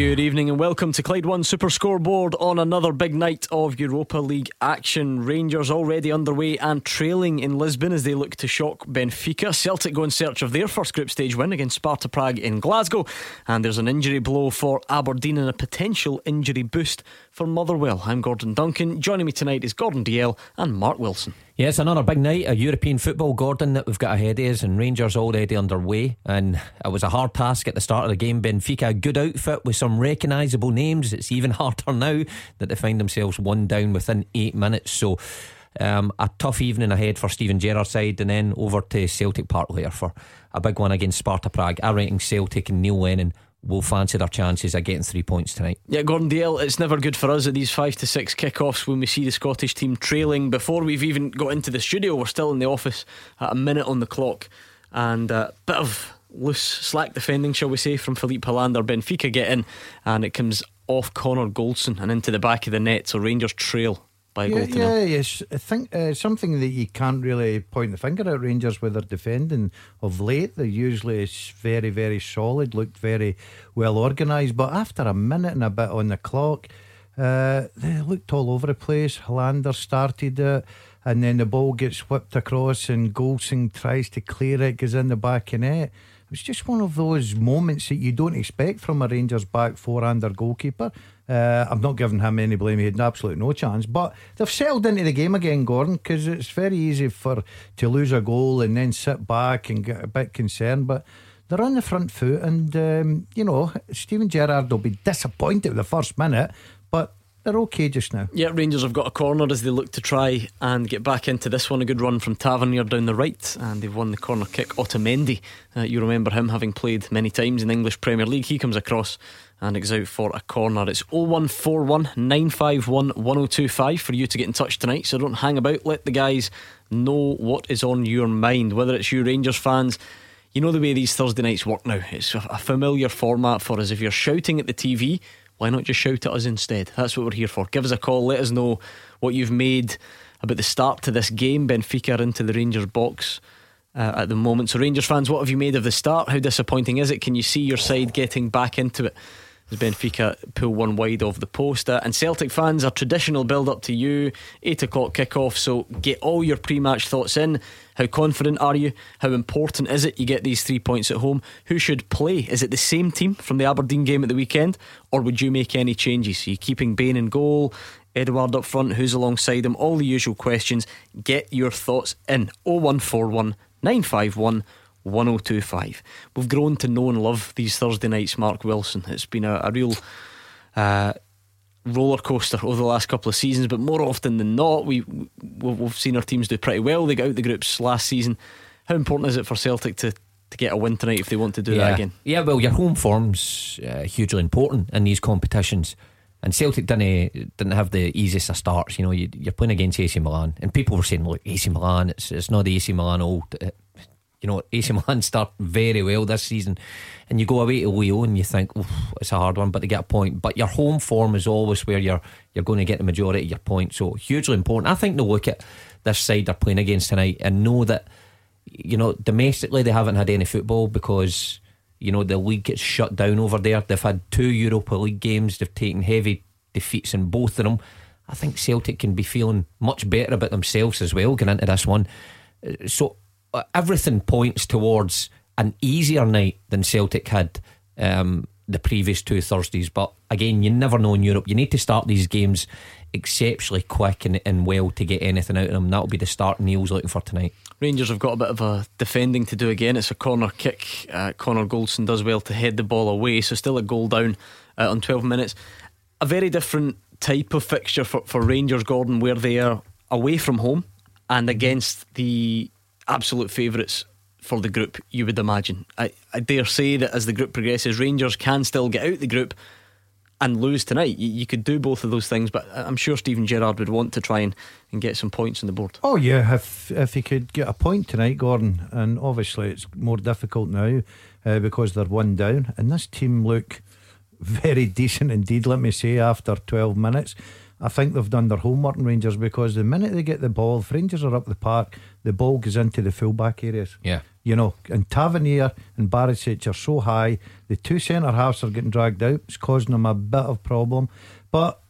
Good evening and welcome to Clyde One Super Scoreboard on another big night of Europa League action. Rangers already underway and trailing in Lisbon as they look to shock Benfica. Celtic go in search of their first group stage win against Sparta Prague in Glasgow. And there's an injury blow for Aberdeen and a potential injury boost for Motherwell. I'm Gordon Duncan. Joining me tonight is Gordon Dalziel and Mark Wilson. Yes, another big night of European football, Gordon, that we've got ahead of us, and Rangers already underway. And it was a hard task at the start of the game. Benfica, a good outfit with some recognisable names. It's even harder now that they find themselves one down within eight minutes. So, um, a tough evening ahead for Steven Gerrard's side, and then over to Celtic Park later for a big one against Sparta Prague. I reckon Celtic and Neil Lennon will fancy their chances at getting three points tonight. Yeah, Gordon Dalziel, it's never good for us at these five to six kickoffs when we see the Scottish team trailing. Before we've even got into the studio, we're still in the office at a minute on the clock, and a bit of loose slack defending, shall we say, from Filip Helander. Benfica get in, and it comes off Connor Goldson and into the back of the net. So Rangers trail by yeah, yeah, yes. I think uh, something that you can't really point the finger at Rangers with their defending of late. They're usually very, very solid, looked very well organised. But after a minute and a bit on the clock, uh, they looked all over the place. Helander started it, and then the ball gets whipped across, and Goldson tries to clear it, goes in the back of net. It was just one of those moments that you don't expect from a Rangers back four and their goalkeeper. Uh, I'm not giving him any blame; he had absolutely no chance. But they've settled into the game again, Gordon, because it's very easy for to lose a goal and then sit back and get a bit concerned. But they're on the front foot, and um, you know Steven Gerrard will be disappointed with the first minute, but they're okay just now. Yeah, Rangers have got a corner as they look to try and get back into this one. A good run from Tavernier down the right, and they've won the corner kick. Otamendi, uh, you remember him having played many times in the English Premier League. He comes across and it's out for a corner. It's 0141 951 1025 for you to get in touch tonight. So don't hang about. Let the guys know what is on your mind. Whether it's you Rangers fans, you know the way these Thursday nights work now. It's a familiar format for us. If you're shouting at the TV, why not just shout at us instead? That's what we're here for. Give us a call. Let us know what you've made about the start to this game. Benfica are into the Rangers box uh, at the moment. So, Rangers fans, what have you made of the start? How disappointing is it? Can you see your side getting back into it? As Benfica pull one wide of the post. Uh, and Celtic fans, a traditional build up to you, 8 o'clock kick-off. So get all your pre match thoughts in. How confident are you? How important is it you get these three points at home? Who should play? Is it the same team from the Aberdeen game at the weekend? Or would you make any changes? Are you keeping Bain in goal? Edouard up front? Who's alongside him? All the usual questions. Get your thoughts in. 0141 951 1025. We've grown to know and love these Thursday nights, Mark Wilson. It's been a, a real uh, roller coaster over the last couple of seasons, but more often than not, we, we've, seen our teams do pretty well. They got out the groups last season. How important is it for Celtic to, to get a win tonight if they want to do yeah. that again? Yeah, well, your home form's uh, hugely important in these competitions. And Celtic didn't didn't have the easiest of starts. You know, you, you're playing against AC Milan, and people were saying, "Look, AC Milan, it's it's not the AC Milan old." You know, AC Milan start very well this season, and you go away to Lille and you think, it's a hard one," but they get a point. But your home form is always where you're you're going to get the majority of your points. So hugely important. I think they'll look at this side they're playing against tonight and know that you know domestically they haven't had any football because you know the league gets shut down over there. They've had two Europa League games. They've taken heavy defeats in both of them. I think Celtic can be feeling much better about themselves as well going into this one. Uh, So everything points towards an easier night than Celtic had um, the previous two Thursdays. But again, you never know in Europe. You need to start these games exceptionally quick and, and well to get anything out of them. That'll be the start Neil's looking for tonight. Rangers have got a bit of a defending to do again. It's a corner kick. Uh, Connor Goldson does well to head the ball away, so still a goal down uh, on 12 minutes. A very different type of fixture for, for Rangers, Gordon, where they are away from home and against the absolute favourites for the group, you would imagine. I, I dare say that as the group progresses, Rangers can still get out the group and lose tonight. You, you, could do both of those things, but I'm sure Steven Gerrard would want to try and, and get some points on the board. Oh yeah, if if he could get a point tonight, Gordon, and obviously it's more difficult now uh, because they're one down, and this team look very decent indeed. Let me say, after 12 minutes. I think they've done their homework in Rangers because the minute they get the ball, if Rangers are up the park, the ball goes into the fullback areas. Yeah. You know, and Tavernier and Barisic are so high, the two centre halves are getting dragged out. It's causing them a bit of problem. But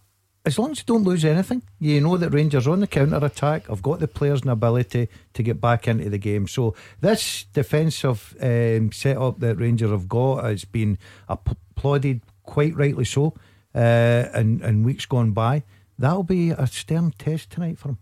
as long as you don't lose anything, you know that Rangers on the counter attack have got the players and ability to get back into the game. So this defensive um, setup that Rangers have got has been applauded quite rightly so uh, in, in weeks gone by. That'll be a stern test tonight for him.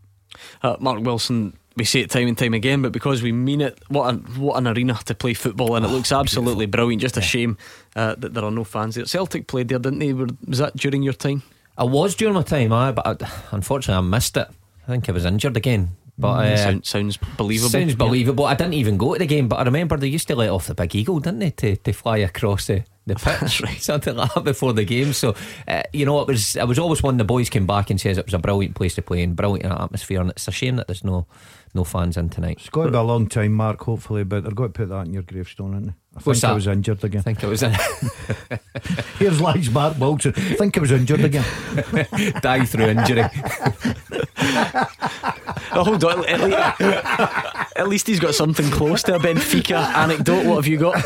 Uh, Mark Wilson we say it time and time again, but because we mean it, what an, what an arena to play football in. It looks oh, absolutely beautiful. brilliant. Just a shame uh, that there are no fans there. Celtic played there, didn't they? Was that during your time? I was during my time, I, but I, unfortunately I missed it. I think I was injured again. But mm, uh, sound, sounds believable. Sounds believable. Yeah. I didn't even go to the game, but I remember they used to let off the big eagle, didn't they, to, to fly across the, the pitch, right. something like that before the game. So, uh, you know, it was. I was always one the boys came back and says it was a brilliant place to play and brilliant atmosphere, and it's a shame that there's no no fans in tonight. It's got to be a long time, Mark, hopefully, but they're going to put that in your gravestone, isn't they? I What's think that? I was injured again. I think I was in. Here's lies Mark Wilson. I think I was injured again. Die through injury. oh, hold on. At least, at least he's got something close to a Benfica anecdote. What have you got?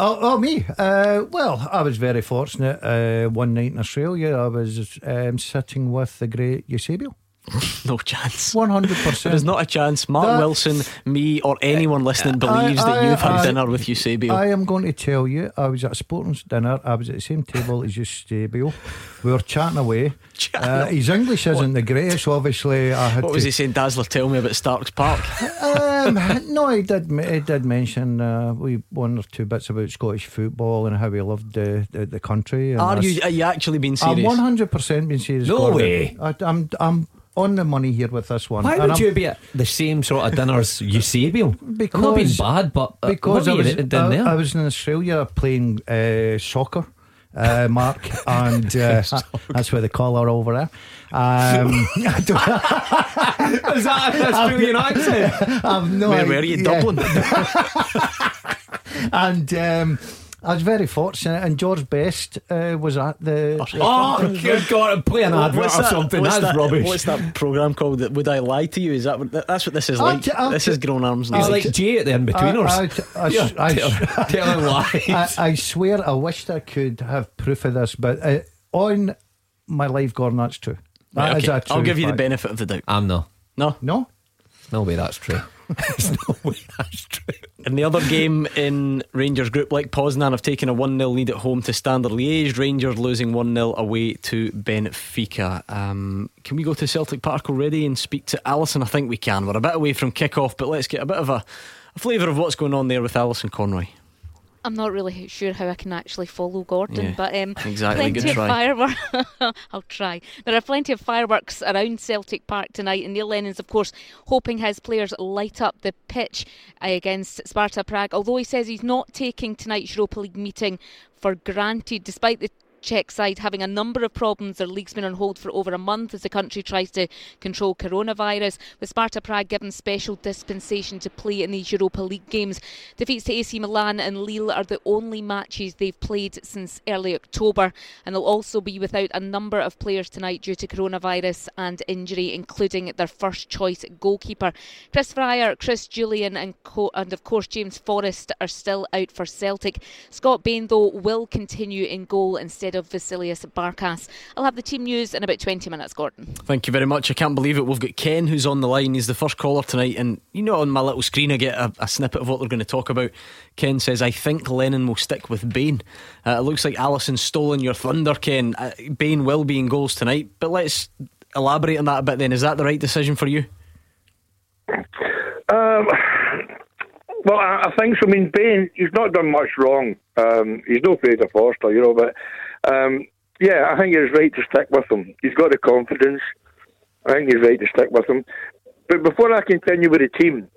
Oh, oh, me. Uh, well, I was very fortunate. Uh, one night in Australia, I was um, sitting with the great Eusebio. no chance. 100%. There's not a chance. Mark Wilson, me, or anyone listening believes I, I, that you've had I, dinner with Eusebio. I am going to tell you, I was at a sports dinner. I was at the same table as Eusebio. We were chatting away. Uh, his English isn't what? the greatest, obviously. I had what was he saying, Dazzler? Tell me about Starks Park. um, no, he did. He did mention uh, we one or two bits about Scottish football and how he loved the the, the country. Are you? Are you actually being serious? I'm 100 percent being serious. No Gordon. way. I, I'm. I'm on the money here with this one. Why and would I'm, you be at the same sort of dinners Eusebio? Because I'm not being bad, but uh, because I was, I, I, was in Australia playing uh, soccer. Uh, Mark, and uh, that's where the collar over there. Um, Is that an Australian accent? I've no where were you, yeah. Dublin? and um, I was very fortunate, and George Best uh, was at the. Oh, the, good God! Play an advert or something. That's that, rubbish. What's that program called? That Would I lie to you? Is that what, that's what this is like? T- this is grown arms. He's like Jay at the in betweeners. telling lies. I, swear, I wished I could have proof of this, but uh, on my life, Gordon, that's true. That right, okay. I'll give fact. you the benefit of the doubt. I'm no. No, no, no way. That's true. There's no way that's true. In the other game in Rangers group, Lech Poznan have taken a 1 0 lead at home to Standard Liège. Rangers losing 1 0 away to Benfica. Um, can we go to Celtic Park already and speak to Alison? I think we can. We're a bit away from kick off, but let's get a bit of a, a flavour of what's going on there with Alison Conroy. I'm not really sure how I can actually follow Gordon, yeah, but um, exactly. plenty of fireworks. I'll try. There are plenty of fireworks around Celtic Park tonight, and Neil Lennon's, of course, hoping his players light up the pitch against Sparta Prague. Although he says he's not taking tonight's Europa League meeting for granted, despite the Czech side having a number of problems. Their league's been on hold for over a month as the country tries to control coronavirus. With Sparta Prague given special dispensation to play in these Europa League games. Defeats to AC Milan and Lille are the only matches they've played since early October, and they'll also be without a number of players tonight due to coronavirus and injury, including their first choice goalkeeper. Kris Ajer, Chris Jullien, and, co- and of course James Forrest are still out for Celtic. Scott Bain, though, will continue in goal instead instead of Vasilis Barkas. I'll have the team news in about 20 minutes, Gordon. Thank you very much. I can't believe it. We've got Ken who's on the line. He's the first caller tonight. And you know, on my little screen, I get a, a snippet of what they're going to talk about. Ken says, I think Lennon will stick with Bain. Uh, it looks like Alison's stolen your thunder, Ken. Uh, Bain will be in goals tonight. But let's elaborate on that a bit then. Is that the right decision for you? Um, well, I, think so. I mean, Bain, he's not done much wrong. Um, he's no afraid of Forster, you know, but um, yeah, I think he's right to stick with him. He's got the confidence. I think he's right to stick with him. But before I continue with the team,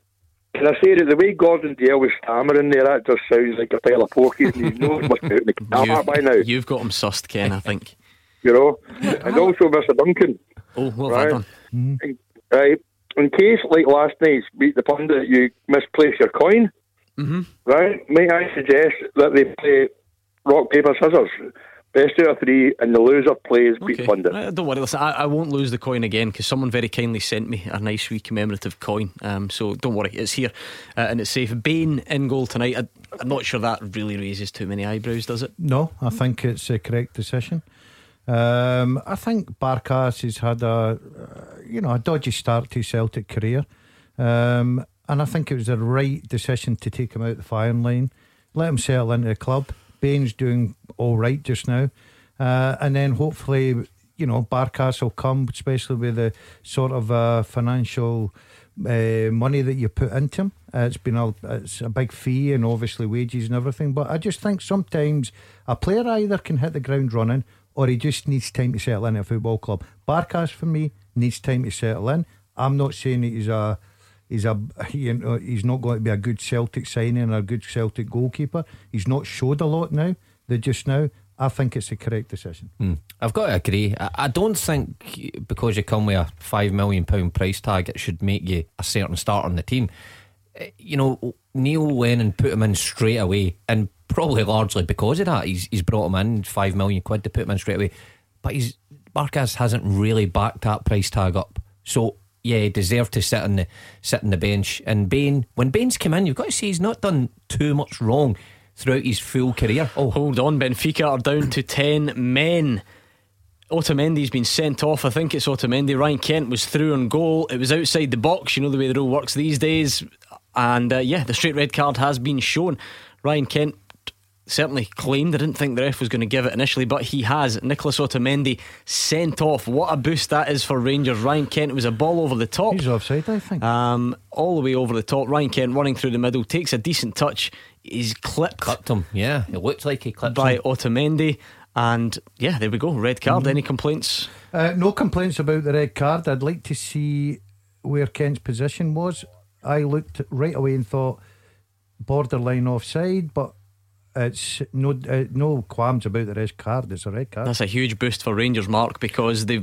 can I say that the way Gordon Dalziel was stammering there, that just sounds like a pile of porkies, and his nose must be out in the camera by now. You've got him sussed, Ken, I think. You know, and also Mr. Duncan. Oh, well right? done. In, right. In case, like last night's beat the pundit, you misplace your coin. Mhm. Right. May I suggest that they play rock paper scissors, best out of three, and the loser plays beat Okay. pundit. Uh, don't worry, listen, I, I won't lose the coin again because someone very kindly sent me a nice wee commemorative coin. Um, so don't worry, it's here uh, and it's safe. Bain in goal tonight. I, I'm not sure that really raises too many eyebrows, does it? No, I think it's a correct decision. Um, I think Barkas has had a, uh, you know, a dodgy start to his Celtic career, um, and I think it was the right decision to take him out the firing line, let him settle into the club. Bain's doing all right just now, uh, and then hopefully, you know, Barkas will come, especially with the sort of uh, financial uh, money that you put into him. Uh, it's been a it's a big fee and obviously wages and everything. But I just think sometimes a player either can hit the ground running or he just needs time to settle in at a football club. Barkas for me needs time to settle in. I'm not saying he's a he's a you know he's not going to be a good Celtic signing or a good Celtic goalkeeper. He's not showed a lot now. That just now. I think it's a correct decision. Hmm. I've got to agree. I, don't think because you come with a five million pound price tag, it should make you a certain start on the team. Eh, You know, Neil went and put him in straight away, and probably largely because of that, he's he's brought him in five million quid to put him in straight away. But he's Barkas hasn't really backed that price tag up, so. Yeah, he deserved to sit on the sit on the bench. And Bain, when Bain's come in, you've got to say he's not done too much wrong throughout his full career. Oh, hold on. Benfica are down to 10 men. Otamendi's been sent off. I think it's Otamendi. Ryan Kent was through on goal. It was outside the box. You know the way the rule works these days. And uh, yeah, the straight red card has been shown. Ryan Kent certainly claimed. I didn't think the ref was going to give it initially, but he has. Nicholas Otamendi sent off. What a boost that is for Rangers. Ryan Kent was a ball over the top. He's offside, I think. Um, all the way over the top. Ryan Kent running through the middle takes a decent touch. He's clipped Clipped him, yeah. It looked like he clipped by him. Otamendi. And yeah, there we go. Red card. Mm-hmm. Any complaints? Uh, no complaints about the red card. I'd like to see where Kent's position was. I looked right away and thought borderline offside, but it's no uh, no qualms about the red card. It's a red card. That's a huge boost for Rangers, Mark, because they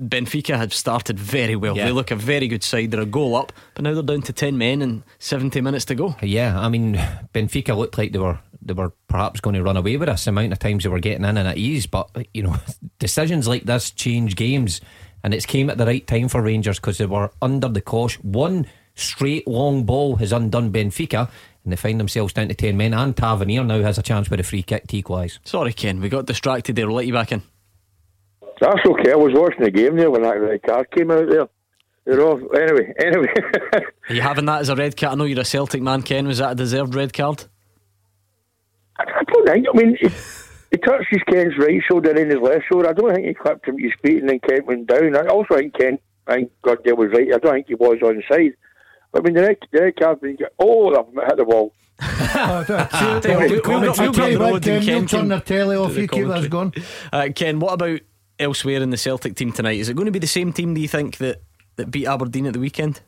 Benfica had started very well. Yeah. They look a very good side. They're a goal up, but now they're down to ten men and seventy minutes to go. Yeah, I mean, Benfica looked like they were they were perhaps going to run away with us. The amount of times they were getting in and at ease, but you know, decisions like this change games, and it's came at the right time for Rangers because they were under the cosh. One straight long ball has undone Benfica, and they find themselves down to ten men. And Tavernier now has a chance with a free kick to equalise. Sorry, Ken, we got distracted there. We'll let you back in. That's okay. I was watching the game there when that red card came out there. You know. Anyway, anyway. Are you having that as a red card? I know you're a Celtic man, Ken. Was that a deserved red card? I I don't think. I mean, he, he touched his Kent's right shoulder and his left shoulder. I don't think he clipped him to his feet and then Kent went down. I also think Ken, I think Gordell was right. I don't think he was on side. But I mean, the red, the red card, when you get, oh, I've hit the wall. Oh, that's it. We'll- the Ken, you'll turn can their telly off. do the You keep us going. Uh, Ken, what about elsewhere in the Celtic team tonight? Is it going to be the same team? Do you think that that beat Aberdeen at the weekend?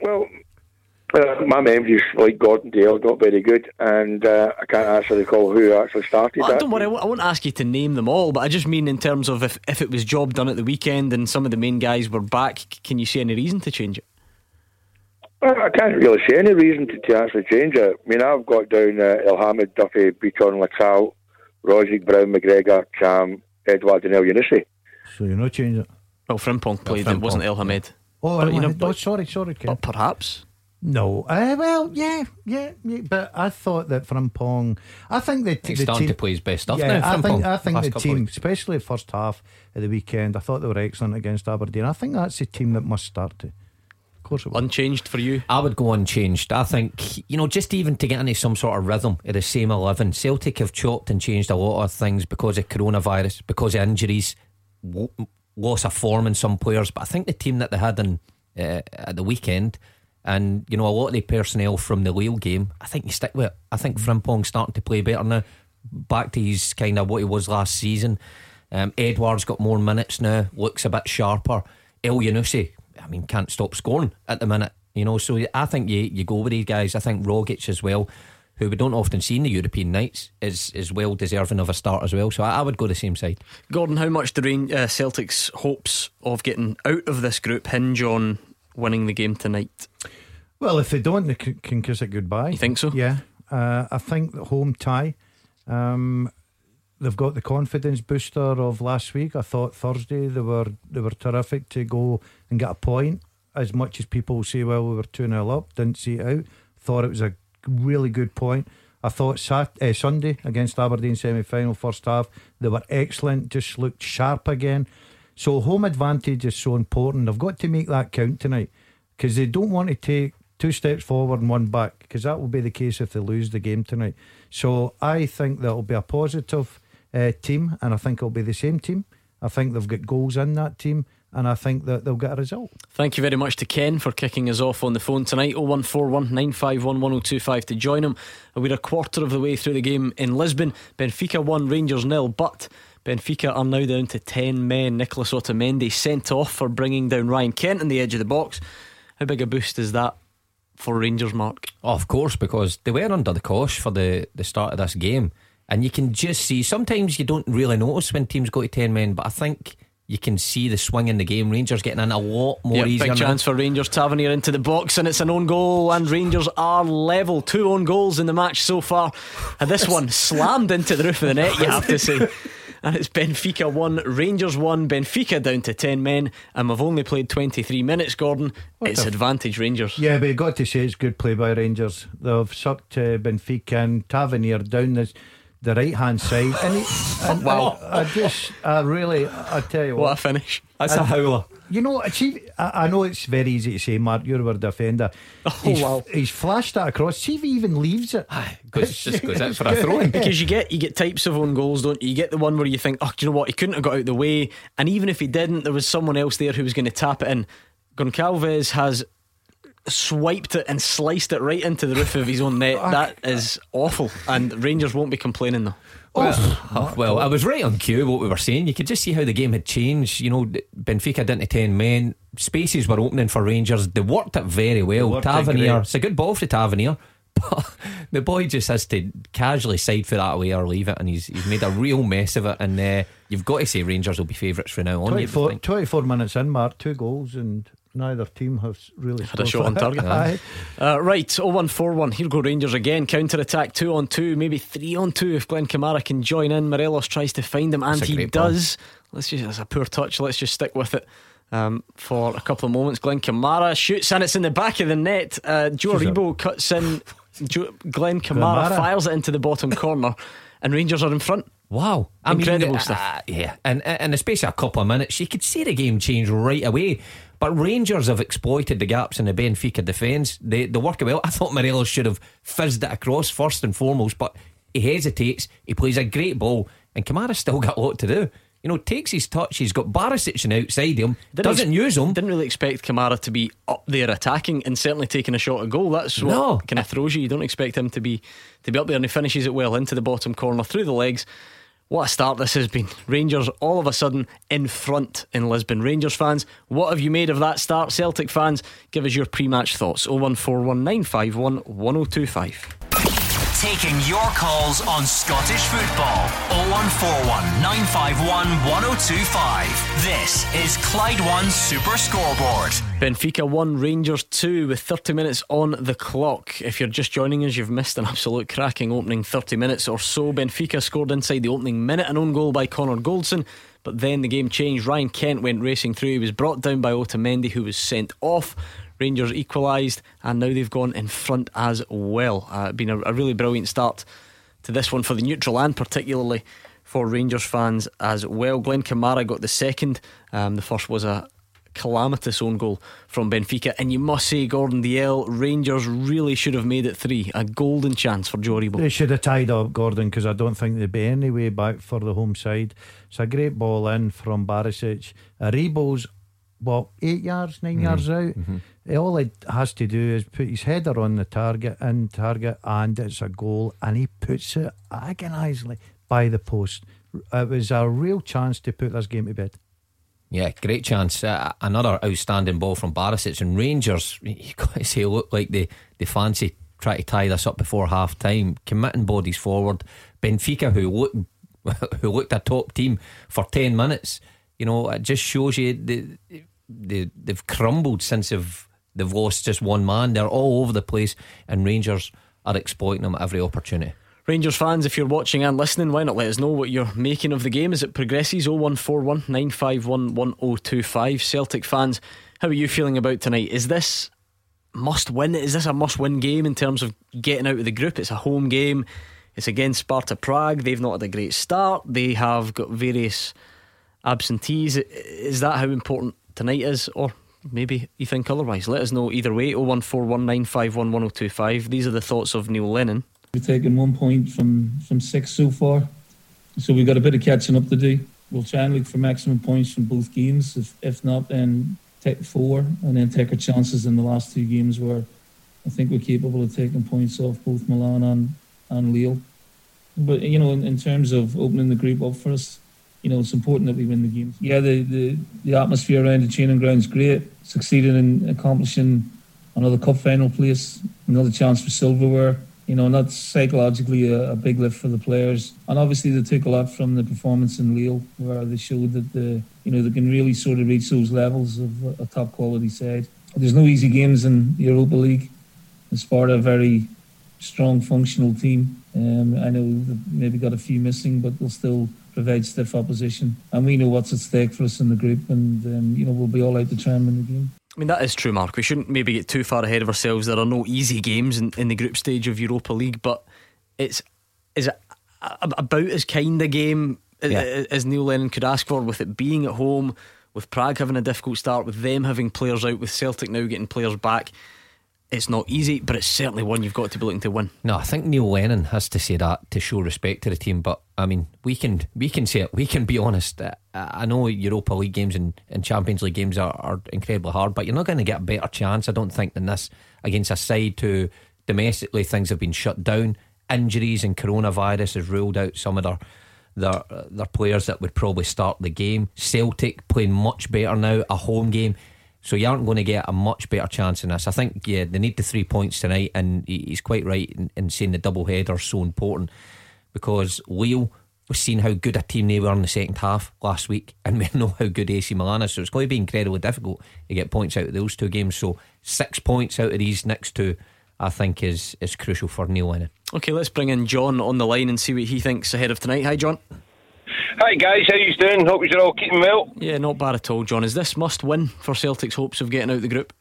Well, uh, my memory's like Gordon Dalziel, not very good, and uh, I can't actually recall who actually started Well, that. don't worry, I won't, ask you to name them all, but I just mean in terms of if, if it was job done at the weekend and some of the main guys were back, can you see any reason to change it? Well, I can't really see any reason to, to actually change it. I mean, I've got down uh, Elhamed, Duffy, Bitton, Laxalt, Rogic, Brown, McGregor, Ntcham, Edouard, and Elyounoussi. So you're not changing it. Well, Frimpong played, it Frimpong. wasn't El Hamed. Oh, But, you know, oh, but- sorry, sorry, Ken. But perhaps. No, uh, well, yeah, yeah, yeah, but I thought that Frimpong. I think the, He's the starting team, to play his best stuff yeah, now. I think I think last the couple of team, especially the first half of the weekend, I thought they were excellent against Aberdeen. I think that's the team that must start to. Of course, it will. Unchanged for you. I would go unchanged. I think, you know, just even to get into some sort of rhythm of the same 11, Celtic have chopped and changed a lot of things because of coronavirus, because of injuries, w- loss of form in some players. But I think the team that they had in, uh, at the weekend, and, you know, a lot of the personnel from the Lille game, I think you stick with it. I think Frimpong's starting to play better now, back to his kind of what he was last season. Um, Edouard's got more minutes now, looks a bit sharper. Elyounoussi, I mean, can't stop scoring at the minute. You know, so I think you, you go with these guys. I think Rogic as well, who we don't often see in the European nights, is is well deserving of a start as well. So I, I would go the same side. Gordon, how much do Rain, uh, Celtic's hopes of getting out of this group hinge on winning the game tonight? Well, if they don't, they can, can kiss it goodbye. You think so? Yeah. Uh, I think the home tie. Um, they've got the confidence booster of last week. I thought Thursday they were they were terrific to go and get a point. As much as people say, well, we were 2 0 up, didn't see it out. Thought it was a really good point. I thought Sat- uh, Sunday against Aberdeen semi final, first half, they were excellent, just looked sharp again. So, home advantage is so important. They've got to make that count tonight because they don't want to take two steps forward and one back because that will be the case if they lose the game tonight. So, I think that'll be a positive uh, team, and I think it'll be the same team. I think they've got goals in that team, and I think that they'll get a result. Thank you very much to Ken for kicking us off on the phone tonight. 0141 951 1025 to join him. We're a quarter of the way through the game in Lisbon. Benfica 1, Rangers nil, but Benfica are now down to 10 men. Nicholas Otamendi sent off for bringing down Ryan Kent on the edge of the box. How big a boost is that for Rangers, Mark? Oh, of course, because they were under the cosh for the, the start of this game. And you can just see, sometimes you don't really notice when teams go to 10 men, but I think you can see the swing in the game. Rangers getting in a lot more yep, easier. Big now. chance for Rangers. Tavernier into the box, and it's an own goal. And Rangers are level. Two own goals in the match so far. And this one slammed into the roof of the net, you have to say. And it's Benfica 1, Rangers 1, Benfica down to 10 men, and we've only played 23 minutes, Gordon. What it's advantage Rangers. Yeah, but you got to say it's good play by Rangers. They've sucked uh, Benfica and Tavernier down the, the right hand side. And, he, and Wow. I, I just, I really, I tell you What what a finish. That's a howler. You know, see, I, I know it's very easy to say, Mark, you're a defender. Oh, he's, wow. he's flashed that across. See if he even leaves it. Goes, just goes out for a throw in. Because you get you get types of own goals, don't you? You get the one where you think, oh, do you know what? He couldn't have got out the way, and even if he didn't, there was someone else there who was going to tap it in. Goncalves has swiped it and sliced it right into the roof of his own net. That is awful, and Rangers won't be complaining though. Oh, well, I was right on cue what we were saying. You could just see how the game had changed. You know, Benfica down to 10 men. Spaces were opening for Rangers. They worked it very well. worked it Tavernier, it's a good ball for Tavernier. But the boy just has to casually side for that away or leave it, and he's he's made a real mess of it. And uh, you've got to say Rangers will be favourites from now on. 24, 24 minutes in, Mark, two goals, and neither team has really Had a scored shot on for- target. Aye. Uh, right, 0141. Here go Rangers again. Counter attack, two on two, maybe three on two if Glenn Kamara can join in. Morelos tries to find him, and That's he great ball. does. Let's just, that's a poor touch. Let's just stick with it. Um, for a couple of moments, Glenn Kamara shoots and it's in the back of the net. Uh, Joe She's a- Rebo cuts in. Joe, Glenn Kamara, Kamara. fires it into the bottom corner, and Rangers are in front. Wow, Incredible mean, stuff. uh, yeah, and in the space of a couple of minutes, you could see the game change right away. But Rangers have exploited the gaps in the Benfica defence. They they work it well. I thought Morelos should have fizzed it across first and foremost, but he hesitates. He plays a great ball, and Kamara's still got a lot to do. You know, takes his touch. He's got Barisic on outside him. doesn't ex- use him. Didn't really expect Kamara to be up there attacking and certainly taking a shot at goal. That's what No. kind of throws you. You don't expect him to be to be up there, and he finishes it well into the bottom corner through the legs. What a start this has been. Rangers all of a sudden in front in Lisbon. Rangers fans, what have you made of that start? Celtic fans, give us your pre match thoughts. 0141951 1025. Taking your calls on Scottish football. 0141 951 1025. This is Clyde One Super Scoreboard. Benfica 1, Rangers 2 with 30 minutes on the clock. If you're just joining us, you've missed an absolute cracking opening 30 minutes or so. Benfica scored inside the opening minute, an own goal by Connor Goldson, but then the game changed. Ryan Kent went racing through. He was brought down by Otamendi, who was sent off. Rangers equalised, and now they've gone in front as well. Uh, been a, a really brilliant start to this one for the neutral and particularly for Rangers fans as well. Glenn Kamara got the second. Um, the first was a calamitous own goal from Benfica. And you must say, Gordon Dalziel, Rangers really should have made it three. A golden chance for Aribo. They should have tied up Gordon because I don't think they'd be any way back for the home side. It's a great ball in from Barisic. Aribo's what eight yards, 9 yards out. All he has to do is put his header on the target in target, and it's a goal. And he puts it agonisingly by the post. It was a real chance to put this game to bed. Yeah, great chance. Uh, another outstanding ball from Barisic and Rangers. You got to say, look like they they fancy try to tie this up before half time, committing bodies forward. Benfica, who looked who looked a top team for ten minutes, you know, it just shows you they, they they've crumbled since they've they've lost just one man. They're all over the place, and Rangers are exploiting them at every opportunity. Rangers fans, if you're watching and listening, why not let us know what you're making of the game as it progresses? 0141 951 1025. Celtic fans, how are you feeling about tonight? Is this must win? Is this a must win game in terms of getting out of the group? It's a home game. It's against Sparta Prague. They've not had a great start. They have got various absentees. Is that how important tonight is? Or maybe you think otherwise? Let us know either way. 01419511025. These are the thoughts of Neil Lennon. We've taken one point from, from six so far. So we've got a bit of catching up to do. We'll try and look for maximum points from both games. If, if not, then take four and then take our chances in the last two games where I think we're capable of taking points off both Milan and, and Lille. But, you know, in, in terms of opening the group up for us, you know, it's important that we win the games. Yeah, the, the, the atmosphere around the training ground is great. Succeeding in accomplishing another cup final place, another chance for silverware you know, and that's psychologically a, a, big lift for the players. And obviously, they took a lot from the performance in Lille, where they showed that the, you know, they can really sort of reach those levels of a top quality side. There's no easy games in the Europa League. Part of a very strong, functional team. Um, I know they've maybe got a few missing, but they'll still provide stiff opposition. And we know what's at stake for us in the group, and um, you know we'll be all out to try and win the game. I mean, that is true, Mark. We shouldn't maybe get too far ahead of ourselves. There are no easy games in, in the group stage of Europa League, but it's is it about as kind a game yeah. as Neil Lennon could ask for, with it being at home, with Prague having a difficult start, with them having players out, with Celtic now getting players back. It's not easy, but it's certainly one you've got to be looking to win. No, I think Neil Lennon has to say that to show respect to the team. But I mean, we can we can say it. We can be honest. Uh, I know Europa League games and, and Champions League games are, are incredibly hard, but you're not going to get a better chance, I don't think, than this against a side who domestically things have been shut down. Injuries and coronavirus has ruled out some of their their their players that would probably start the game. Celtic playing much better now, a home game. So you aren't going to get a much better chance in this. I think, yeah, they need the three points tonight, and he's quite right in, in saying the double header is so important because Lille was seeing how good a team they were in the second half last week, and we know how good AC Milan is. So it's going to be incredibly difficult to get points out of those two games. So six points out of these next two, I think, is is crucial for Neil Lennon. Okay, let's bring in John on the line and see what he thinks ahead of tonight. Hi, John. Hi guys, how you doing? Hope you're all keeping well. Yeah, not bad at all, John. Is this must win for Celtic's hopes of getting out the group?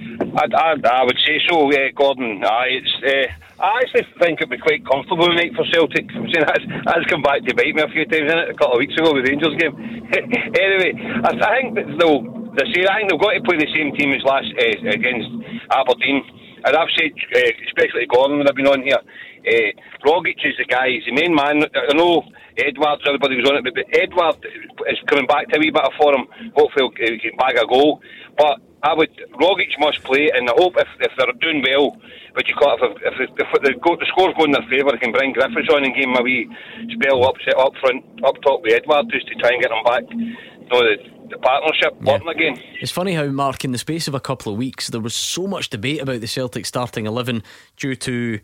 I, I, I would say so, yeah, Gordon. I, it's, uh, I actually think it'd be quite comfortable tonight for Celtic. I'm saying that's, that's come back to bite me a few times in it a couple of weeks ago with the Rangers game. anyway, I, I think that they'll, they say, I think they've got to play the same team as last uh, against Aberdeen. And I've said, uh, especially Gordon when I've been on here, uh, Rogic is the guy, he's the main man. I know Edouard's everybody was on it, but Edouard is coming back to a wee bit of form. Hopefully he can bag a goal. But I would Rogic must play, and I hope if, if they're doing well, but you call if, if, if the, the scores going in their favour, they can bring Griffiths on and give him a wee spell up, set up front, up top with Edouard just to try and get them back. You know, the, the partnership yeah. again. It's funny how, Mark, in the space of a couple of weeks, there was so much debate about the Celtic starting 11 due to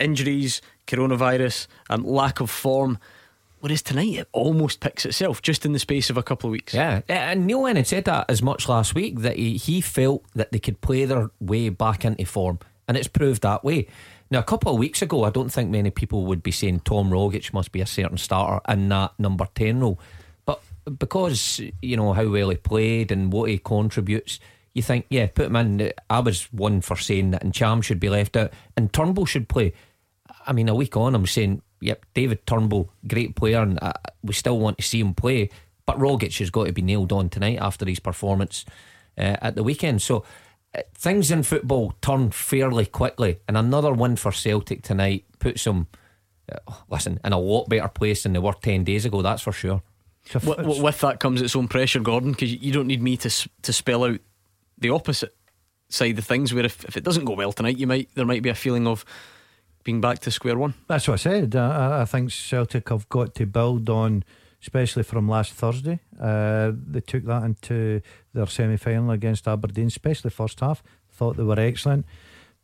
injuries, coronavirus, and lack of form. Whereas tonight it almost picks itself just in the space of a couple of weeks. Yeah, eh, and Neil Lennon said that as much last week that he, he felt that they could play their way back into form, and it's proved that way. Now, a couple of weeks ago, I don't think many people would be saying Tom Rogic must be a certain starter in that number 10 role. But because, you know, how well he played and what he contributes, you think, yeah, put him in. I was one for saying that Ntcham should be left out and Turnbull should play. I mean, a week on, I'm saying yep, David Turnbull, great player, and uh, we still want to see him play. But Rogic has got to be nailed on tonight after his performance uh, at the weekend. So uh, things in football turn fairly quickly, and another win for Celtic tonight puts them, uh, listen, in a lot better place than they were ten days ago. That's for sure. With, with that comes its own pressure, Gordon, because you don't need me to to spell out the opposite side of things. Where if, if it doesn't go well tonight, you might there might be a feeling of being back to square one. That's what I said. I, I think Celtic have got to build on especially from last Thursday. Uh, they took that into their semi final against Aberdeen, especially first half. Thought they were excellent.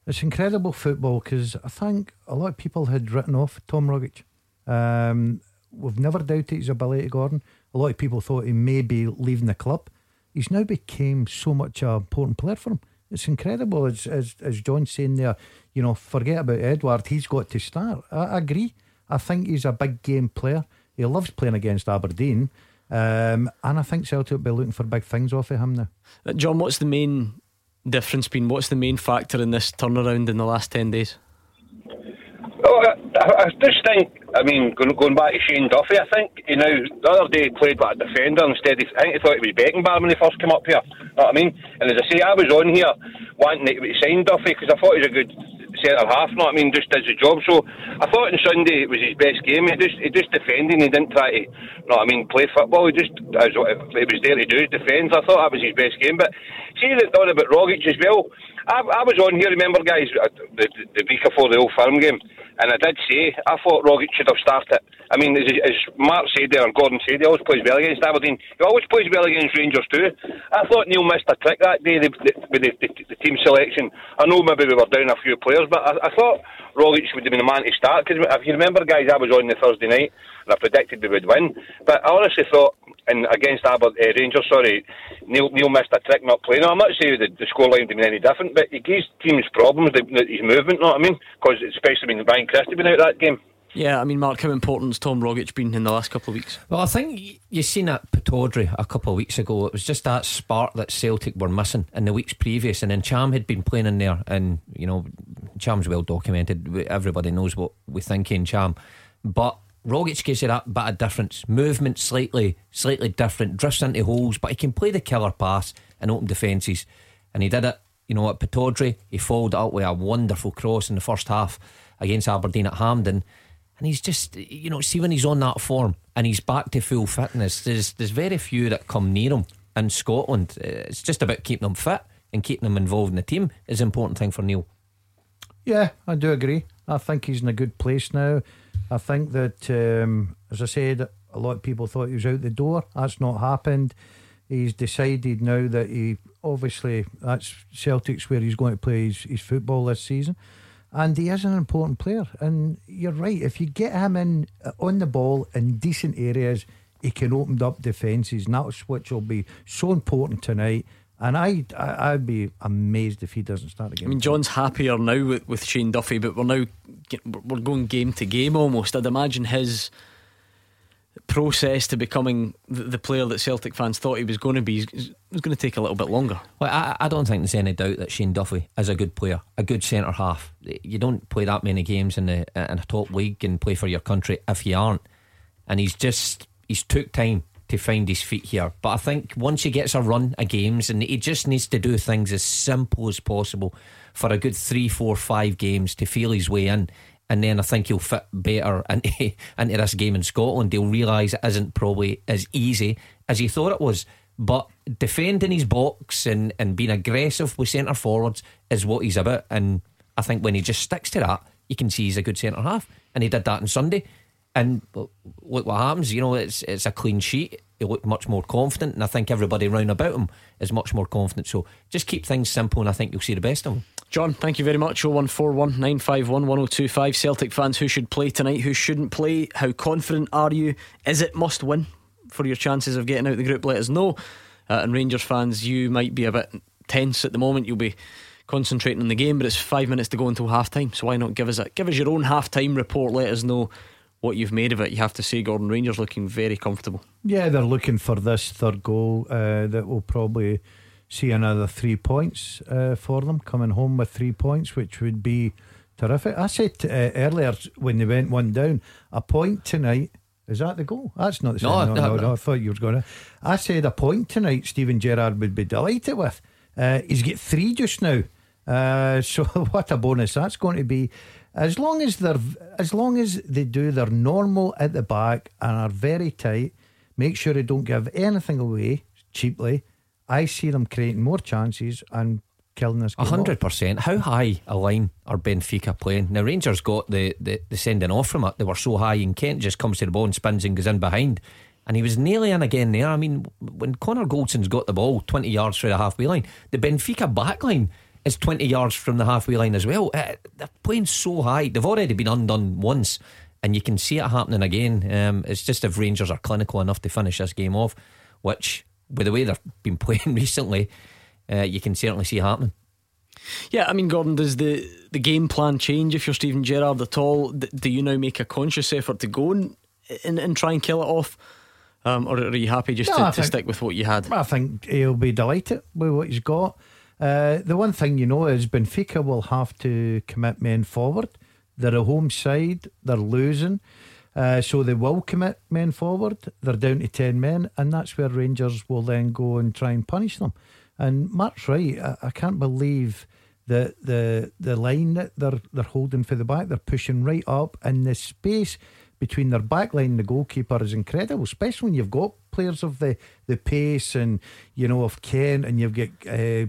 It's incredible football because I think a lot of people had written off Tom Rogic. Um, we've never doubted his ability, Gordon. A lot of people thought he may be leaving the club. He's now became so much an important player for him. It's incredible. As, as, as John's saying there, you know, forget about Edouard, He's got to start. I, I agree. I think he's a big game player. He loves playing against Aberdeen. Um, and I think Celtic will be looking for big things off of him now. Uh, John, what's the main difference been? What's the main factor in this turnaround in the last 10 days? Oh, I, I just think, I mean, going, back to Shane Duffy, I think, you know, the other day he played like a defender instead. Of, I think he thought it would was Beckenbauer when he first came up here. You know what I mean? And as I say, I was on here wanting to sign Duffy because I thought he was a good centre half, you know what I mean, just does the job. So I thought on Sunday it was his best game. He just he just defending, he didn't try to, you know what I mean, play football. He just, as he was there to do, defends. I thought that was his best game. But see the thought about Rogic as well. I, I was on here, remember, guys, uh, the, the, the week before the old firm game. And I did say, I thought Rogic should have started. I mean, as, as Mark said there and Gordon said, he always plays well against Aberdeen. He always plays well against Rangers too. I thought Neil missed a trick that day the, the, with the, the, team selection. I know maybe we were down a few players, but I, I thought Rogic would have been the man to start. Because if you remember, guys, I was on the Thursday night and I predicted we would win. But I honestly thought, and against Aber, uh, Rangers, sorry, Neil, Neil missed a trick not playing. I'm not saying the, the scoreline didn't mean any different, but he gives teams problems, the, the, his movement, know what I mean? Because especially when Ryan Christie been out that game. Yeah, I mean, Mark, how important's Tom Rogic been in the last couple of weeks? Well, I think you've seen at Pittodrie a couple of weeks ago. It was just that spark that Celtic were missing in the weeks previous, and then Ntcham had been playing in there, and you know, Ntcham's well documented. Everybody knows what we think in Ntcham, but Rogic gives you that bit of difference. Movement slightly, slightly different. Drifts into holes, but he can play the killer pass and open defences, and he did it. You know, at Pittodrie, he followed up with a wonderful cross in the first half against Aberdeen at Hampden and he's just, you know, see when he's on that form and he's back to full fitness, there's, there's very few that come near him in Scotland. Uh, it's just about keeping them fit and keeping them involved in the team is an important thing for Neil. Yeah, I do agree. I think he's in a good place now. I think that, um, as I said, a lot of people thought he was out the door. That's not happened. He's decided now that he obviously that's Celtic's where he's going to play his, his football this season and he is an important player. And you're right, if you get him in uh, on the ball in decent areas, he can open up defences, and that's which will be so important tonight. And I, I, would be amazed if he doesn't start again. I mean, John's happier now with, with Shane Duffy, but we're now we're going game to game almost. I'd imagine his process to becoming the player that Celtic fans thought he was going to be was going to take a little bit longer. Well, I, I don't think there's any doubt that Shane Duffy is a good player, a good centre half. You don't play that many games in the in a top league and play for your country if you aren't. And he's just he's took time to find his feet here. But I think once he gets a run of games, and he just needs to do things as simple as possible for a good three, four, five games to feel his way in and then I think he'll fit better into, into this game in Scotland. He'll realise it isn't probably as easy as he thought it was. But defending his box and, and being aggressive with centre forwards is what he's about. And I think when he just sticks to that, you can see he's a good centre half. And he did that on Sunday. And look what happens. You know, it's it's a clean sheet. He looked much more confident, and I think everybody round about him is much more confident. So just keep things simple, and I think you'll see the best of him. John, thank you very much. 0141 951 1025. Celtic fans who should play tonight, who shouldn't play. How confident are you? Is it must win for your chances of getting out the group? Let us know. Uh, and Rangers fans, you might be a bit tense at the moment. You'll be concentrating on the game, but it's five minutes to go until half time. So why not give us a give us your own half time report? Let us know what you've made of it. You have to say, Gordon Rangers looking very comfortable. Yeah, they're looking for this third goal uh, that will probably see another three points uh, for them, coming home with three points, which would be terrific. I said uh, earlier when they went one down, a point tonight. Is that the goal? That's not the no, no, no, no, no. I thought you were going to. I said a point tonight. Steven Gerrard would be delighted with. Uh, he's got three just now. Uh, so what a bonus that's going to be. As long as they're, as long as they do their normal at the back and are very tight, make sure they don't give anything away cheaply I see them creating more chances and killing this. Hundred percent. How high a line are Benfica playing? Now Rangers got the, the, the sending off from it. They were so high, and Kent just comes to the ball and spins and goes in behind. And he was nearly in again there. I mean, when Connor Goldson's got the ball 20 yards through the halfway line, the Benfica backline is 20 yards from the halfway line as well. Uh, they're playing so high. They've already been undone once, and you can see it happening again. Um, it's just if Rangers are clinical enough to finish this game off, which, with the way they've been playing recently, uh, you can certainly see happening. Yeah, I mean, Gordon, does the, the game plan change if you're Steven Gerrard at all? Do you now make a conscious effort to go and, and, and try and kill it off? Um, or are you happy just no, to, to think, stick with what you had? I think he'll be delighted with what he's got. Uh, the one thing you know is Benfica will have to commit men forward. They're a home side, they're losing. Uh, so they will commit men forward. They're down to 10 men, and that's where Rangers will then go and try and punish them. And Mark's right. I, I can't believe the the the line that they're they're holding for the back. They're pushing right up, and the space between their back line and the goalkeeper is incredible, especially when you've got players of the, the pace and you know of Kent and you've got uh,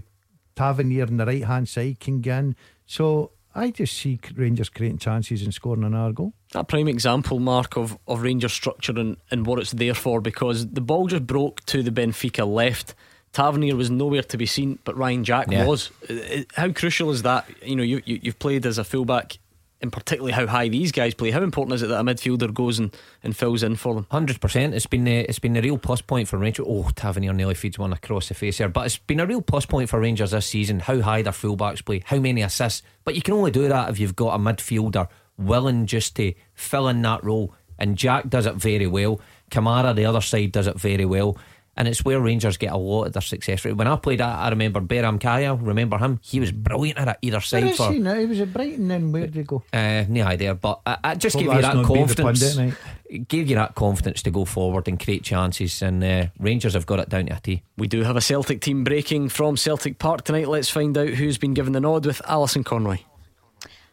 Tavernier on the right hand side can get in. So I just see Rangers creating chances and scoring an Argo. That prime example, Mark, of, of Rangers structure and, and what it's there for because the ball just broke to the Benfica left. Tavernier was nowhere to be seen, but Ryan Jack yeah. was. Uh, uh, how crucial is that? You know, you, you, you've played as a fullback and particularly how high these guys play. How important is it that a midfielder goes and, and fills in for them? Hundred percent. It's been a, it's been a real plus point for Rangers. Oh, Tavernier nearly feeds one across the face here, but it's been a real plus point for Rangers this season. How high their fullbacks play, how many assists. But you can only do that if you've got a midfielder willing just to fill in that role. And Jack does it very well. Kamara, the other side, does it very well and it's where Rangers get a lot of their success rate. When I played that, I remember Beram Kayal. Remember him? He was brilliant at either side. Where is for, he now? He was at Brighton. Then where did he go? Uh, no idea. But I, I just well, gave you that confidence. Pundit, gave you that confidence to go forward and create chances. And uh, Rangers have got it down to a T. We do have a Celtic team breaking from Celtic Park tonight. Let's find out who's been given the nod with Alison Conroy.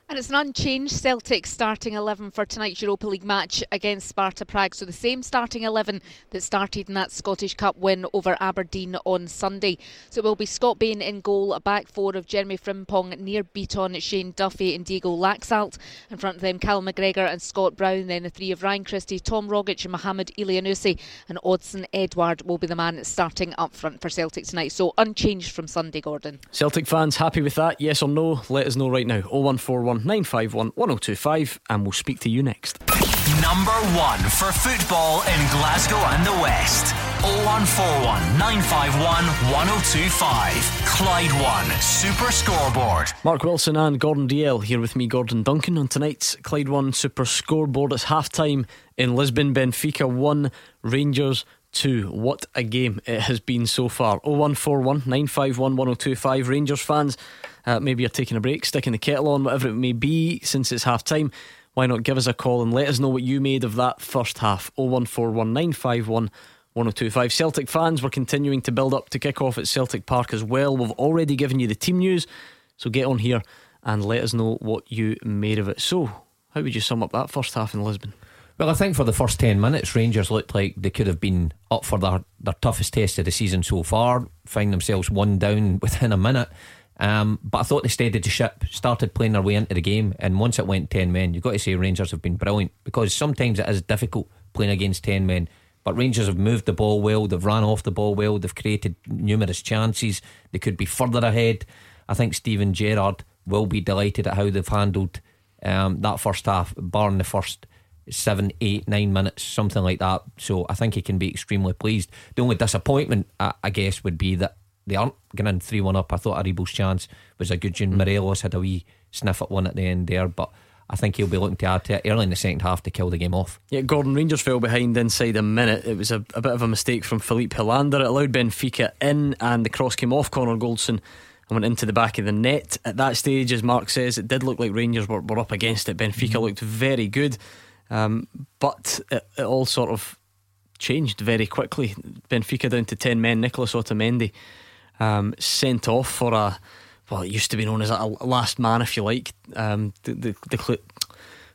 And it's an unchanged Celtic starting 11 for tonight's Europa League match against Sparta Prague. So the same starting 11 that started in that Scottish Cup win over Aberdeen on Sunday. So it will be Scott Bain in goal, a back four of Jeremy Frimpong, Nir Bitton, Shane Duffy, and Diego Laxalt. In front of them, Cal McGregor and Scott Brown. Then the three of Ryan Christie, Tom Rogic, and Mohamed Elyounoussi. And Odsonne Edouard will be the man starting up front for Celtic tonight. So unchanged from Sunday, Gordon. Celtic fans happy with that? Yes or no? Let us know right now. 0141 951 1025, and we'll speak to you next. Number one for football in Glasgow and the West. 0141 951 1025. Clyde One Super Scoreboard. Mark Wilson and Gordon Dalziel here with me, Gordon Duncan, on tonight's Clyde One Super Scoreboard. It's half time in Lisbon. Benfica 1, Rangers 2. What a game it has been so far. 0141 951 1025. Rangers fans uh, maybe you're taking a break, sticking the kettle on, whatever it may be, since it's half time. Why not give us a call and let us know what you made of that first half? 0141951 1025. Celtic fans, we're continuing to build up to kick off at Celtic Park as well. We've already given you the team news, so get on here and let us know what you made of it. So, how would you sum up that first half in Lisbon? Well, I think for the first 10 minutes, Rangers looked like they could have been up for their, their toughest test of the season so far, find themselves one down within a minute. Um, but I thought they steadied the ship, started playing their way into the game, and once it went 10 men, you've got to say Rangers have been brilliant because sometimes it is difficult playing against 10 men. But Rangers have moved the ball well, they've ran off the ball well, they've created numerous chances, they could be further ahead. I think Steven Gerrard will be delighted at how they've handled um, that first half, barring the first seven, eight, nine minutes, something like that. So I think he can be extremely pleased. The only disappointment, I, I guess, would be that they aren't going getting 3 1 up. I thought Aribo's chance was a good one. Mm. Morelos had a wee sniff at one at the end there, but I think he'll be looking to add to it early in the second half to kill the game off. Yeah, Gordon Rangers fell behind inside a minute. It was a, a bit of a mistake from Filip Helander. It allowed Benfica in, and the cross came off Connor Goldson and went into the back of the net. At that stage, as Mark says, it did look like Rangers were, were up against it. Benfica mm. looked very good, um, but it, it all sort of changed very quickly. Benfica down to 10 men, Nicholas Otamendi um, sent off for a well, it used to be known as a last man, if you like. Um, the, the, the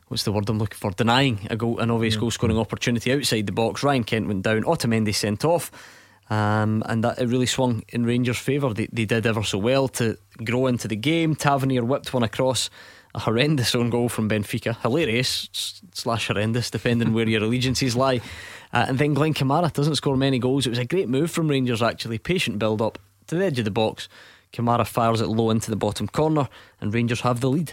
what's the word I'm looking for? Denying a goal, an obvious goal scoring opportunity outside the box. Ryan Kent went down. Otamendi sent off. Um, and that it really swung in Rangers' favour. They, they did ever so well to grow into the game. Tavernier whipped one across a horrendous own goal from Benfica. Hilarious slash horrendous, depending where your allegiances lie. Uh, and then Glenn Kamara doesn't score many goals. It was a great move from Rangers, actually. Patient build up to the edge of the box. Kamara fires it low into the bottom corner, and Rangers have the lead.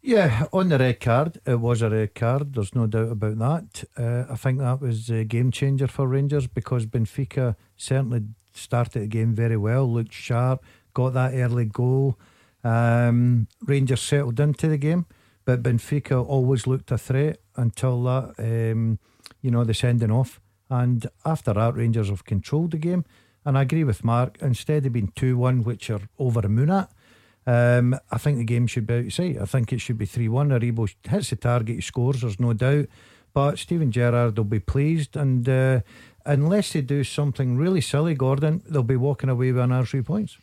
Yeah, on the red card, it was a red card. There's no doubt about that. Uh, I think that was a game changer for Rangers because Benfica certainly started the game very well, looked sharp, got that early goal. Um, Rangers settled into the game, but Benfica always looked a threat until that, um, you know, the sending off. And after that, Rangers have controlled the game. And I agree with Mark. Instead of being 2 1, which are over a moon at, um, I think the game should be outside. I think it should be 3 1. Aribo hits the target, he scores, there's no doubt. But Steven Gerrard will be pleased. And uh, unless they do something really silly, Gordon, they'll be walking away with another three points.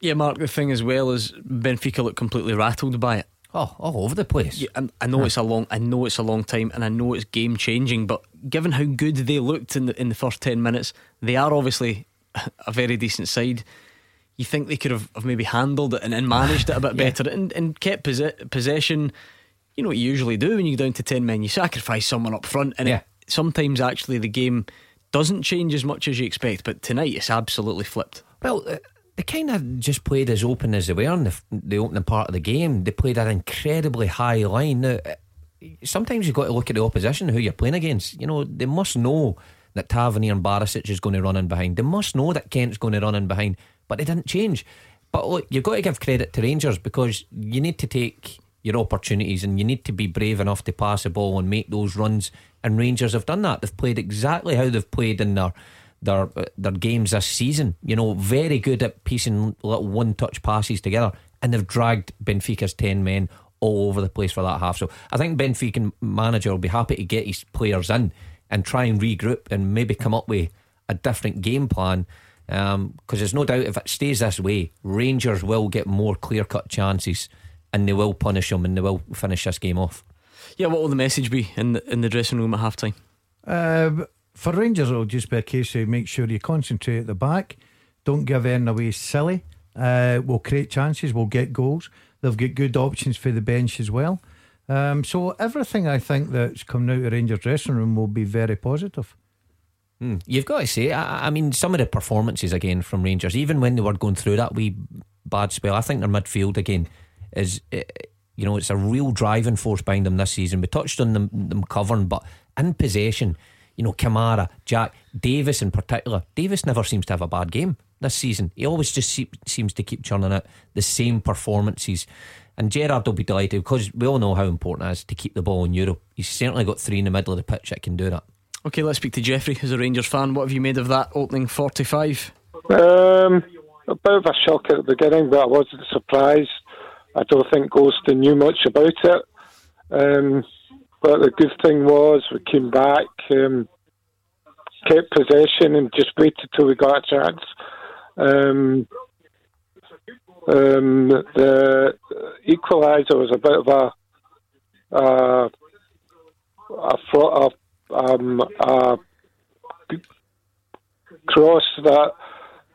Yeah, Mark, the thing as well is Benfica look completely rattled by it. Oh, all over the place. Yeah, I, I know yeah. it's a long, I know it's a long time, and I know it's game changing. But given how good they looked in the in the first ten minutes, they are obviously a very decent side. You think they could have, have maybe handled it and, and managed it a bit yeah. better and, and kept possession. You know what you usually do when you go down to ten men, you sacrifice someone up front, and it, sometimes actually the game doesn't change as much as you expect. But tonight it's absolutely flipped. Well. Uh, they kind of just played as open as they were in the, the opening part of the game. They played an incredibly high line. Now, uh, sometimes you've got to look at the opposition, who you're playing against. You know, they must know that Tavernier and Barisic is going to run in behind. They must know that Kent's going to run in behind, but they didn't change. But look, you've got to give credit to Rangers because you need to take your opportunities and you need to be brave enough to pass the ball and make those runs. And Rangers have done that. They've played exactly how they've played in their their their games this season. You know, very good at piecing little one touch passes together, and they've dragged Benfica's ten men all over the place for that half. So I think Benfica manager will be happy to get his players in and try and regroup and maybe come up with a different game plan. Because um, there's no doubt if it stays this way, Rangers will get more clear cut chances and they will punish them and they will finish this game off. Yeah, what will the message be in the, in the dressing room at half time? Uh, for Rangers, it'll just be a case of make sure you concentrate at the back. Don't give anything away silly. Uh, we'll create chances. We'll get goals. They've got good options for the bench as well. Um, so everything I think that's coming out of Rangers dressing room will be very positive. Mm. You've got to say, I, I, mean, some of the performances again from Rangers, even when they were going through that wee bad spell, I think their midfield again is, eh, you know, it's a real driving force behind them this season. We touched on them, them covering, but in possession, you know, Kamara, Jack, Davis in particular. Davis never seems to have a bad game this season. He always just see, seems to keep churning out the same performances. And Gerrard will be delighted because we all know how important it is to keep the ball in Europe. He's certainly got three in the middle of the pitch that can do that. Okay, let's speak to Jeffrey, who's a Rangers fan. What have you made of that opening 45? Um, a bit of a shock at the beginning, but I wasn't surprised. I don't think Goldson knew much about it. Um, but the good thing was we came back, um, kept possession, and just waited till we got a chance. Um, um, the equaliser was a bit of a uh, a, a, um, a cross that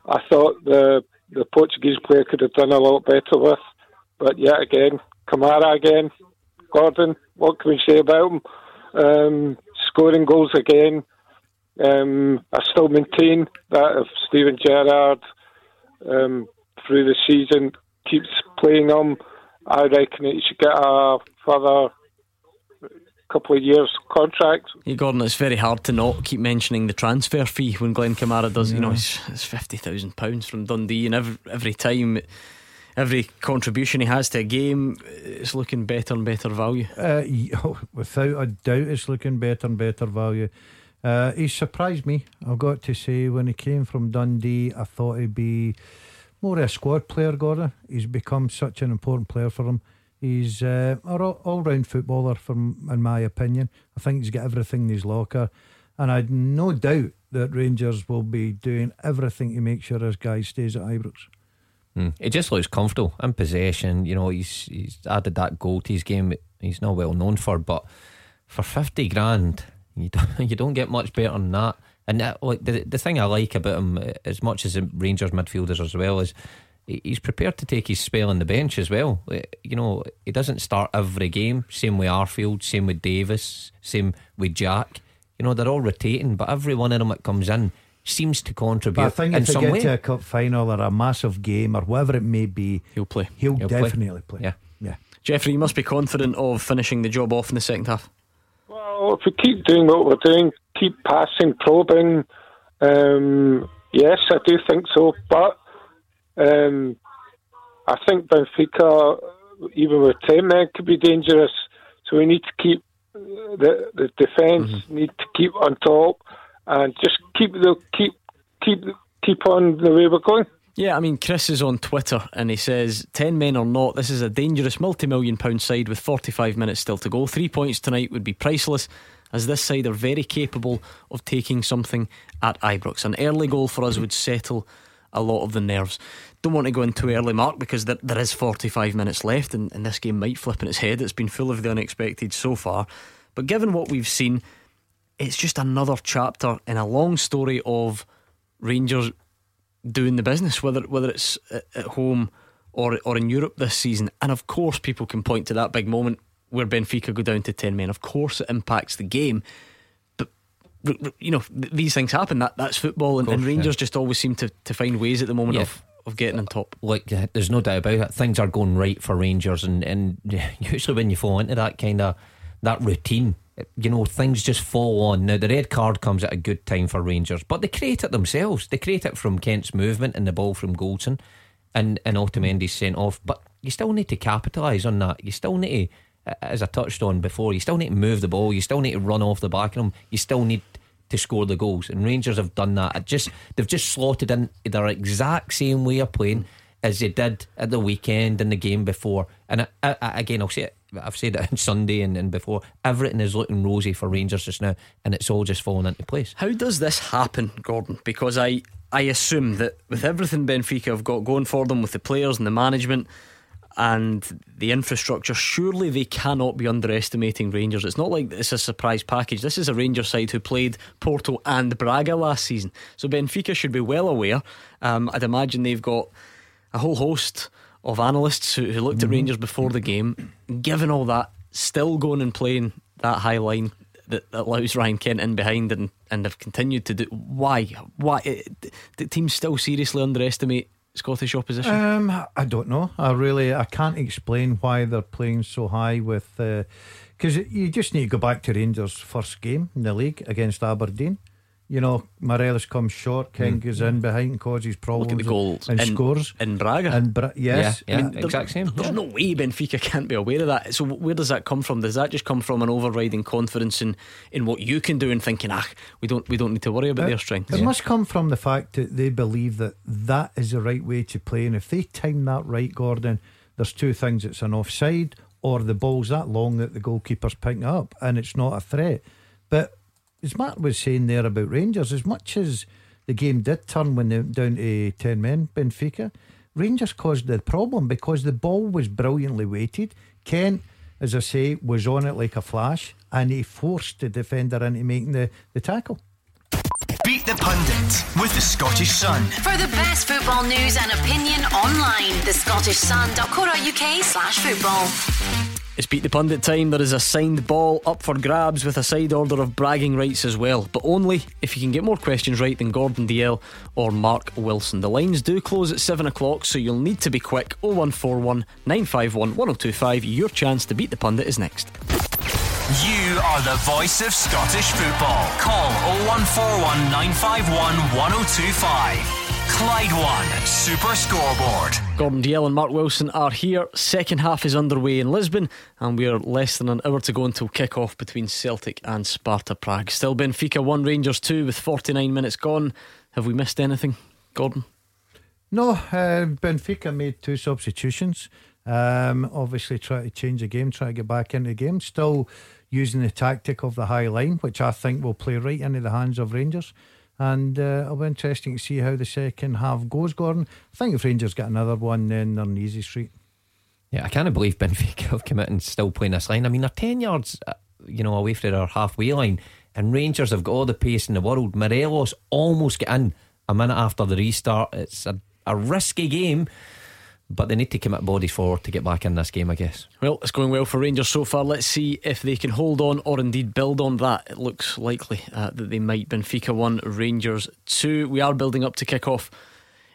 I thought the the Portuguese player could have done a lot better with. But yet again, Kamara again, Gordon, what can we say about him? Um, scoring goals again. Um, I still maintain that if Steven Gerrard um, through the season keeps playing him, I reckon he should get a further couple of years contract. Yeah, Gordon, it's very hard to not keep mentioning the transfer fee when Glenn Kamara does. Yeah. You know, it's, it's fifty thousand pounds from Dundee, and every every time every contribution he has to a game, it's looking better and better value. Uh, without a doubt, it's looking better and better value. Uh, he surprised me, I've got to say. When he came from Dundee, I thought he'd be more a squad player, Gordon. He's become such an important player for him. He's uh, an all round footballer, from in my opinion. I think he's got everything in his locker. And I'd no doubt that Rangers will be doing everything to make sure this guy stays at Ibrox. Mm. He just looks comfortable in possession. You know, he's he's added that goal to his game. He's not well known for, but for fifty grand, you don't you don't get much better than that. And that, like the the thing I like about him, as much as the Rangers midfielders as well, is he's prepared to take his spell on the bench as well. Eh, you know, he doesn't start every game. Same with Arfield, same with Davis, same with Jack. You know, they're all rotating, but every one of them that comes in seems to contribute. But I think in if they get way. to a cup final or a massive game or whatever it may be, He'll play. he'll, He'll play. definitely play. Yeah. yeah. Jeffrey, you must be confident of finishing the job off in the second half. If we keep doing what we're doing, keep passing, probing, um, yes, I do think so. But um, I think Benfica, even with 10 men, could be dangerous. So we need to keep the the defence need to keep on top and just keep the keep keep keep on the way we're going. Yeah, I mean, Chris is on Twitter and he says, 10 men or not, this is a dangerous multi million pound side with 45 minutes still to go. Three points tonight would be priceless, as this side are very capable of taking something at Ibrox. An early goal for us would settle a lot of the nerves. Don't want to go in too early, Mark, because there, there is 45 minutes left and, and this game might flip in its head. It's been full of the unexpected so far. But given what we've seen, it's just another chapter in a long story of Rangers doing the business, whether whether it's at home or or in Europe this season. And of course, people can point to that big moment where Benfica go down to ten men. Of course, it impacts the game. But you know these things happen. That that's football, and, and course, Rangers just always seem to, to find ways at the moment Yeah. of, of getting on top. like uh, there's no doubt about it. Things are going right for Rangers, and and usually when you fall into that kind of that routine, you know things just fall on. Now the red card comes at a good time for Rangers, but they create it themselves. They create it from Kent's movement and the ball from Goldson, and and Otamendi's sent off. But you still need to capitalise on that. You still need to, as I touched on before, you still need to move the ball. You still need to run off the back of them. You still need to score the goals, and Rangers have done that. It just they've just slotted in their exact same way of playing as they did at the weekend and the game before. And I, I, again, I'll say it. I've said it on Sunday and, and before. Everything is looking rosy for Rangers just now, and it's all just falling into place. How does this happen, Gordon? Because I, I assume that with everything Benfica have got going for them, with the players and the management and the infrastructure, surely they cannot be underestimating Rangers. It's not like it's a surprise package. This is a Rangers side who played Porto and Braga last season. So Benfica should be well aware. Um, I'd imagine they've got a whole host of analysts who, who looked at Rangers before the game. Given all that, still going and playing that high line that, that allows Ryan Kent in behind and, and have continued to do. Why? Why? eh, The teams still seriously underestimate Scottish opposition. Um, I don't know. I really I can't explain why they're playing so high with because you just need to go back to Rangers' first game in the league against Aberdeen. You know, Morelos comes short, Ken goes in behind, causes problems, Look at the goals and in, scores. in Braga. And Bra- yes, Yeah, yeah. there- exact same, There's yeah. no way Benfica can't be aware of that. So where does that come from? Does that just come from an overriding confidence in, in what you can do and thinking, ah, we don't we don't need to worry about their strengths? It must come from the fact that they believe that that is the right way to play, and if they time that right, Gordon, there's two things: it's an offside, or the ball's that long that the goalkeeper's picking up, and it's not a threat. But as Matt was saying there about Rangers, as much as the game did turn when they went down to ten men, Benfica, Rangers caused the problem because the ball was brilliantly weighted. Kent, as I say, was on it like a flash, and he forced the defender into making the, the tackle. Beat the Pundit with the Scottish Sun. For the best football news and opinion online, the thescottishsun.co.uk slash football. It's beat the pundit time. There is a signed ball up for grabs with a side order of bragging rights as well, but only if you can get more questions right than Gordon Dalziel or Mark Wilson. The lines do close at 7 o'clock, so you'll need to be quick. 0141 951 1025. Your chance to beat the pundit is next. You are the voice of Scottish football. Call 0141 951 1025. Clyde One Super Scoreboard. Gordon Dalziel and Mark Wilson are here. Second half is underway in Lisbon, and we are less than an hour to go until kick off between Celtic and Sparta Prague. Still Benfica 1, Rangers 2 with 49 minutes gone. Have we missed anything, Gordon? No, uh, Benfica made two substitutions. Um, obviously, try to change the game, try to get back into the game. Still using the tactic of the high line, which I think will play right into the hands of Rangers. And uh, it'll be interesting to see how the second half goes, Gordon. I think if Rangers get another one, then they're in easy street. Yeah, I can't believe Benfica have come out and still playing this line. I mean, they're 10 yards, uh, you know, away from their halfway line, and Rangers have got all the pace in the world. Morelos almost get in a minute after the restart. It's a, a risky game, but they need to commit bodies forward to get back in this game, I guess. Well, it's going well for Rangers so far. Let's see if they can hold on or indeed build on that. It looks likely uh, that they might. Benfica 1, Rangers 2. We are building up to kick off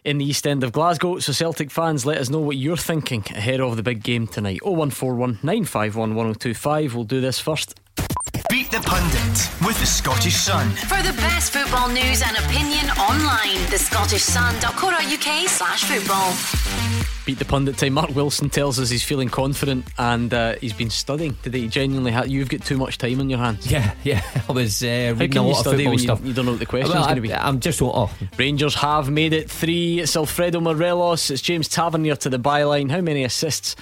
in the East End of Glasgow. So, Celtic fans, let us know what you're thinking ahead of the big game tonight. 0141 951 1025. We'll do this first. Beat the Pundit with the Scottish Sun. For the best football news and opinion online, thescottishsun.co.uk slash football. Beat the pundit time. Mark Wilson tells us he's feeling confident and uh, he's been studying today. He genuinely ha- you've got too much time on your hands. Yeah, yeah. I was uh, reading a lot of football when you, stuff. you don't know what the question's Well, going to be? I, am just oh, Rangers have made it three. It's Alfredo Morelos. It's James Tavernier to the byline. How many assists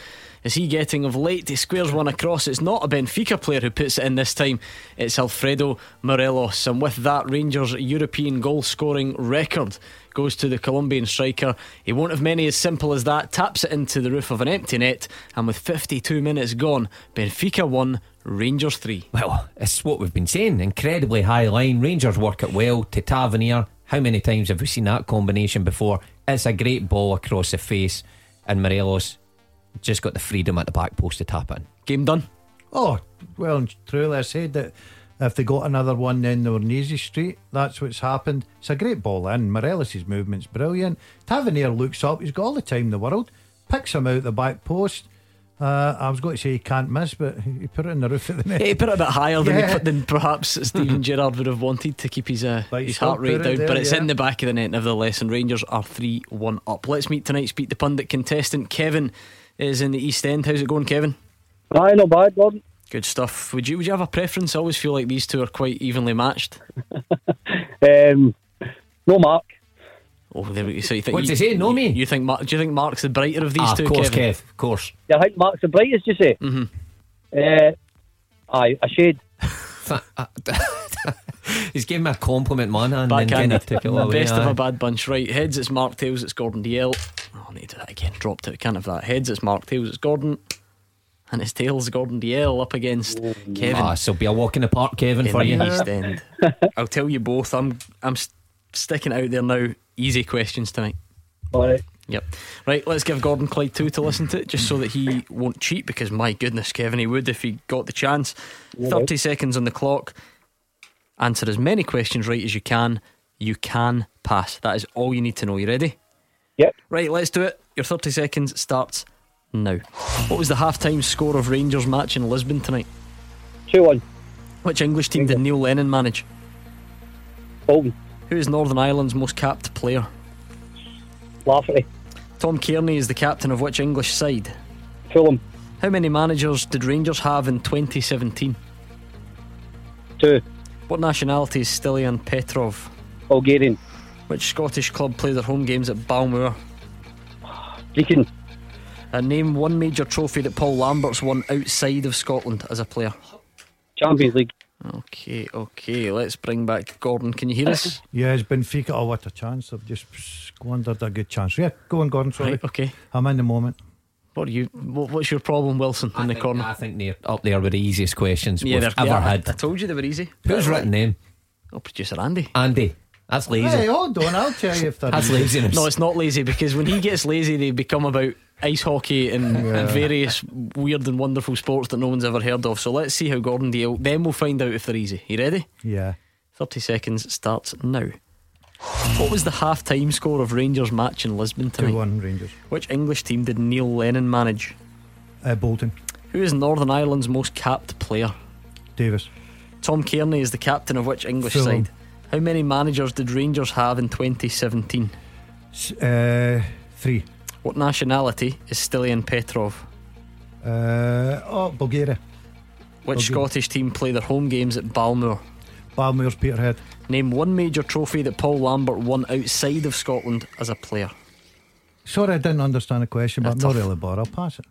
is he getting of late? He squares one across. It's not a Benfica player who puts it in this time. It's Alfredo Morelos. And with that, Rangers' European goal scoring record goes to the Colombian striker. He won't have many as simple as that. Taps it into the roof of an empty net. And with 52 minutes gone, Benfica 1, Rangers 3. Well, it's what we've been saying. Incredibly high line. Rangers work it well to Tavernier. How many times have we seen that combination before? It's a great ball across the face, and Morelos just got the freedom at the back post to tap in. Game done. Oh, well, and truly, I said that if they got another one, then they were in easy street. That's what's happened. It's a great ball in. Morelos' movement's brilliant. Tavernier looks up. He's got all the time in the world. Picks him out the back post. Uh, I was going to say he can't miss, but he put it in the roof of the net. Yeah, he put it a bit higher than, Yeah. put, than perhaps Steven Gerrard would have wanted to keep his uh, his heart rate down. there, but it's yeah. in the back of the net, nevertheless. And Rangers are 3 1 up. Let's meet tonight's Beat the Pundit contestant. Kevin is in the East End. How's it going, Kevin? Aye, not bad, Gordon. Good stuff. Would you would you have a preference? I always feel like these two are quite evenly matched. Um, no mark. Oh, there we go. So you think What's you, he saying? No me? You think Mark? Do you think Mark's the brighter of these Ah, two? of course, Kevin? Kev. Of course. Yeah, I think Mark's the brightest, you say? Mm-hmm. Uh, aye, a shade. He's giving me a compliment, man, and then kind Backhanded. of took it away. Best of a bad bunch. Right, heads it's Mark Tails, it's Gordon Dalziel. Oh, I need to do that again. Dropped it. Can't have that. Heads it's Mark Tails, it's Gordon. And his tails, Gordon Dalziel up against Kevin. Ah, so be a walk in the park, Kevin, in for the you. East End. I'll tell you both. I'm I'm st- sticking out there now. Easy questions tonight. All right. Yep. Right, let's give Gordon Clyde two to listen to, just so that he won't cheat. Because my goodness, Kevin, he would if he got the chance. Thirty seconds on the clock. Answer as many questions right as you can. You can pass. That is all you need to know. You ready? Yep. Right, let's do it. Your 30 seconds starts now. What was the half-time score of Rangers match in Lisbon tonight? 2 1. Which English team did Neil Lennon manage? Bolton. Who is Northern Ireland's most capped player? Lafferty. Tom Cairney is the captain of which English side? Fulham. How many managers did Rangers have in 2017? 2. What nationality is Stilian Petrov? Bulgarian. Which Scottish club play their home games at Balmoor? Deacon. Uh, name one major trophy that Paul Lambert's won outside of Scotland as a player. Champions League. Okay, okay, let's bring back Gordon. Can you hear us? Yeah, it's Benfica. Oh, what a chance. They've just squandered a good chance. Yeah, go on, Gordon. Sorry. Right, okay. I'm in the moment. What are you? What, what's your problem, Wilson, in the think- corner? I think they're up oh, there with the easiest questions yeah, we've ever yeah, had. I told you they were easy. Who's written them? Oh, producer Andy. Andy. That's lazy. Hey, hold on. I'll tell you if they're That's easy. laziness. No, it's not lazy because when he gets lazy, they become about ice hockey and, and various weird and wonderful sports that no one's ever heard of. So let's see how Gordon Dalziel. Then we'll find out if they're easy. You ready? Yeah. 30 seconds starts now. What was the half time score of Rangers match in Lisbon tonight? 2 1 Rangers. Which English team did Neil Lennon manage? Uh, Bolton. Who is Northern Ireland's most capped player? Davis. Tom Cairney is the captain of which English Fulham. side? How many managers did Rangers have in 2017? S- Uh, 3. What nationality is Stilian Petrov? Uh, oh, Bulgaria. Which Okay. Scottish team play their home games at Balmoor? Balmoor's Peterhead. Name one major trophy that Paul Lambert won outside of Scotland as a player. Sorry, I didn't understand the question, but I'm That's not tough. really bothered. I'll pass it.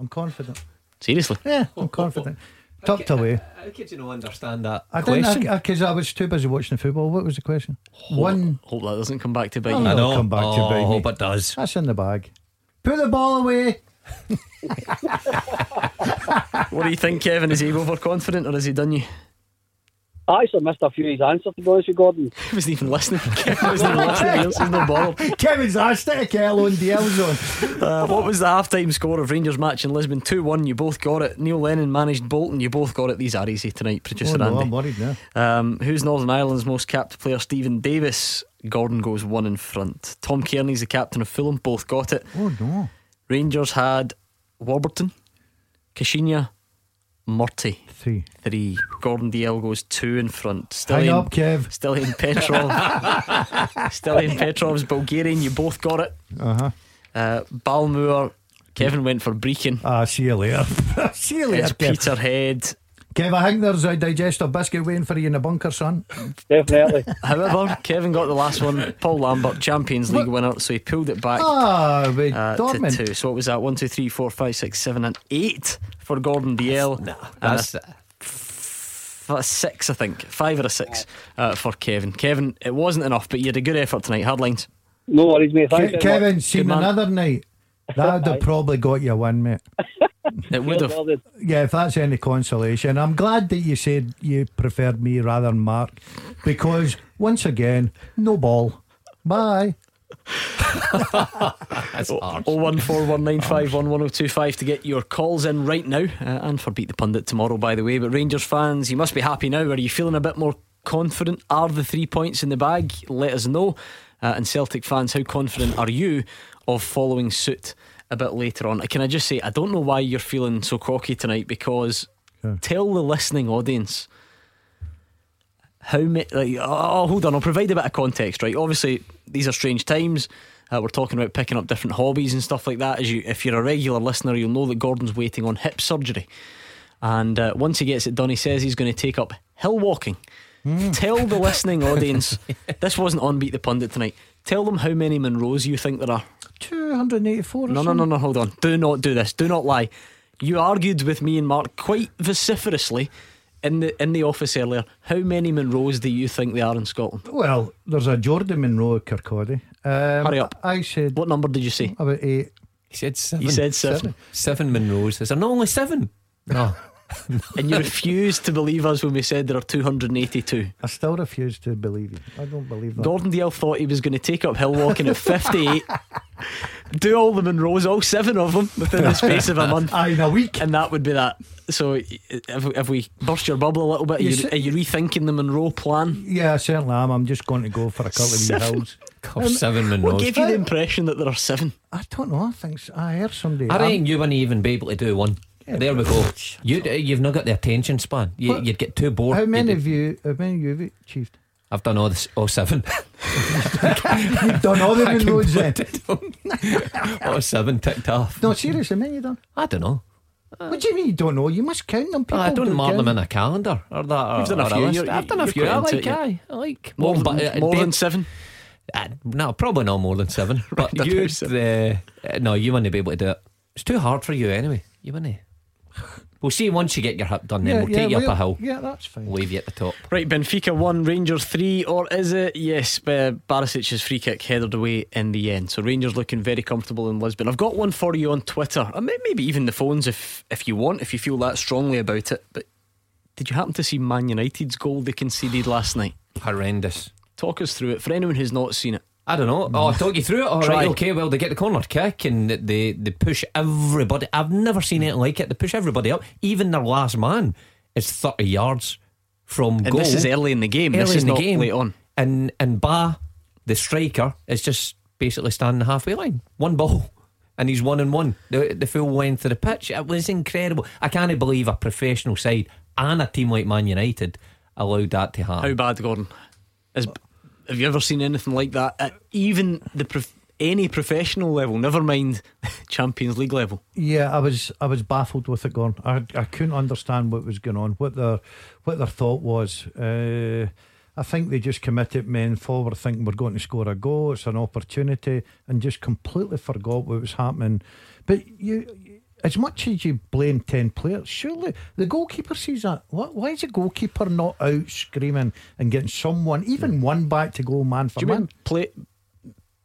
I'm confident. Seriously? Yeah, I'm confident. Tucked away. How could you not understand that I question? didn't because I, was too busy watching the football. What was the question? One. Hope that doesn't come back to bite Oh, you. I It'll know. come back to oh, bite me. hope it does. That's in the bag. Put the ball away. What do you think, Kevin? Is he overconfident or has he done you? I actually missed a few of his answers, to be honest with Gordon. He wasn't even listening. Kevin wasn't even listening. He was no bother. Kevin's asked it, Kel on DL zone. Uh, what was the half-time score of Rangers match in Lisbon? 2-1. You both got it. Neil Lennon managed Bolton. You both got it. These are easy tonight, producer Oh, no, Andy. I'm worried now. Um, who's Northern Ireland's most capped player? Stephen Davis. Gordon goes one in front. Tom Cairney's the captain of Fulham. Both got it. Oh, no. Rangers had Warburton, Kashinya, Murty. Three. Three. Gordon Dalziel goes two in front. Still Hang in, up, Kev. Still in Petrov. Stilian Petrov's Bulgarian. You both got it. Uh-huh. Uh, Balmoor. Kevin went for Brechin. Ah, see you later. see you later, It's Kev. Peterhead. Kev, I think there's a digestive biscuit waiting for you in the bunker, son. Definitely. However, Kevin got the last one. Paul Lambert, Champions League winner, so he pulled it back Ah, with uh, to Dortmund. two. So what was that? One, two, three, four, five, six, seven, and eight for Gordon Dalziel. And That's a f- a six, I think. Five or a six uh, for Kevin. Kevin, it wasn't enough, but you had a good effort tonight. Hard lines. No worries, mate. Thanks Ke- Kevin, seen another night. That would have probably got you one, mate. It would have. Yeah, if that's any consolation. I'm glad that you said you preferred me rather than Mark because, once again, no ball. Bye. That's hard. Oh one four one nine five one one zero two five to get your calls in right now, uh, and for beat the pundit tomorrow, by the way. But Rangers fans, you must be happy now. Are you feeling a bit more confident? Are the three points in the bag? Let us know. Uh, and Celtic fans, how confident are you of following suit a bit later on? Can I just say, I don't know why you're feeling so cocky tonight because tell the listening audience how many. Like, oh, hold on, I'll provide a bit of context, right? Obviously, these are strange times. Uh, we're talking about picking up different hobbies and stuff like that. As you, if you're a regular listener, you'll know that Gordon's waiting on hip surgery, and uh, once he gets it done, he says he's going to take up hill walking. Tell the listening audience this wasn't on Beat the Pundit tonight. Tell them how many Munros you think there are. 284 or No, no, no, no, hold on. Do not do this. Do not lie. You argued with me and Mark quite vociferously in the in the office earlier. How many Munros do you think there are in Scotland? Well, there's a Jordan Monroe at Kirkcaldy. Um, Hurry up. I said What number did you say? about eight. He said seven. You said seven. Seven. seven Munros. Is there not only seven? No. And you refused to believe us when we said there are 282. I still refuse to believe you. I don't believe that. Gordon Dalziel thought he was going to take up hill walking at 58, do all the Munros, all seven of them, within the space of a month. Aye, in a week. And that would be that. So, if, if we burst your bubble a little bit, are You you, are you rethinking the Munro plan? Yeah, I certainly am. I'm just going to go for a couple of wee hills. God, seven Munros. What gave you the impression that there are seven? I don't know. I think so. I heard somebody. I I'm- you wouldn't even be able to do one. There we go. You, you've not got the attention span. You, What? you'd get too bored. How many of you? How many of you have achieved? I've done all this. All seven. You've done all the I can roads then. all seven ticked off. No, seriously, how many you done? I don't know. what do you mean you don't know? You must count them. People I don't do mark them count. in a calendar or that. Or, You've done a or few, list. you're- I've done a you're few. I quite like. into it, aye, I like More, Well, than, but, uh, more than seven? Uh, no, probably not more than seven. But Right, you, about uh, uh, no, you wouldn't be able to do it. It's too hard for you anyway. You wouldn't. We'll see once you get your hip done. Then we'll take you up a hill. Yeah, that's fine. Leave you at the top. Right, Benfica 1, Rangers 3, or is it? Yes, uh, Barisic's free kick headed away in the end. So Rangers looking very comfortable in Lisbon. I've got one for you on Twitter, or may- maybe even the phones if, if you want, if you feel that strongly about it. But did you happen to see Man United's goal they conceded last night? Horrendous. Talk us through it for anyone who's not seen it. I don't know. Oh, I'll talk you through it. All right, okay. Well, they get the corner kick and they they push everybody. I've never seen mm. anything like it. They push everybody up. Even their last man is thirty yards from And goal. this is early in the game. Early this is in the not game. late on. And and Ba, the striker, is just basically standing the halfway line. One ball. And he's one and one, the, the full length of the pitch. It was incredible. I can't believe a professional side and a team like Man United allowed that to happen. How bad, Gordon? Is, have you ever seen anything like that at even the prof- any professional level? Never mind Champions League level. Yeah, I was I was baffled with it going. I I couldn't understand what was going on, what their what their thought was. Uh, I think they just committed men forward thinking we're going to score a goal, it's an opportunity, and just completely forgot what was happening. But you as much as you blame ten players, surely the goalkeeper sees that. What why is the goalkeeper not out screaming and getting someone, even hmm. one back to go man for Do you man? mean play,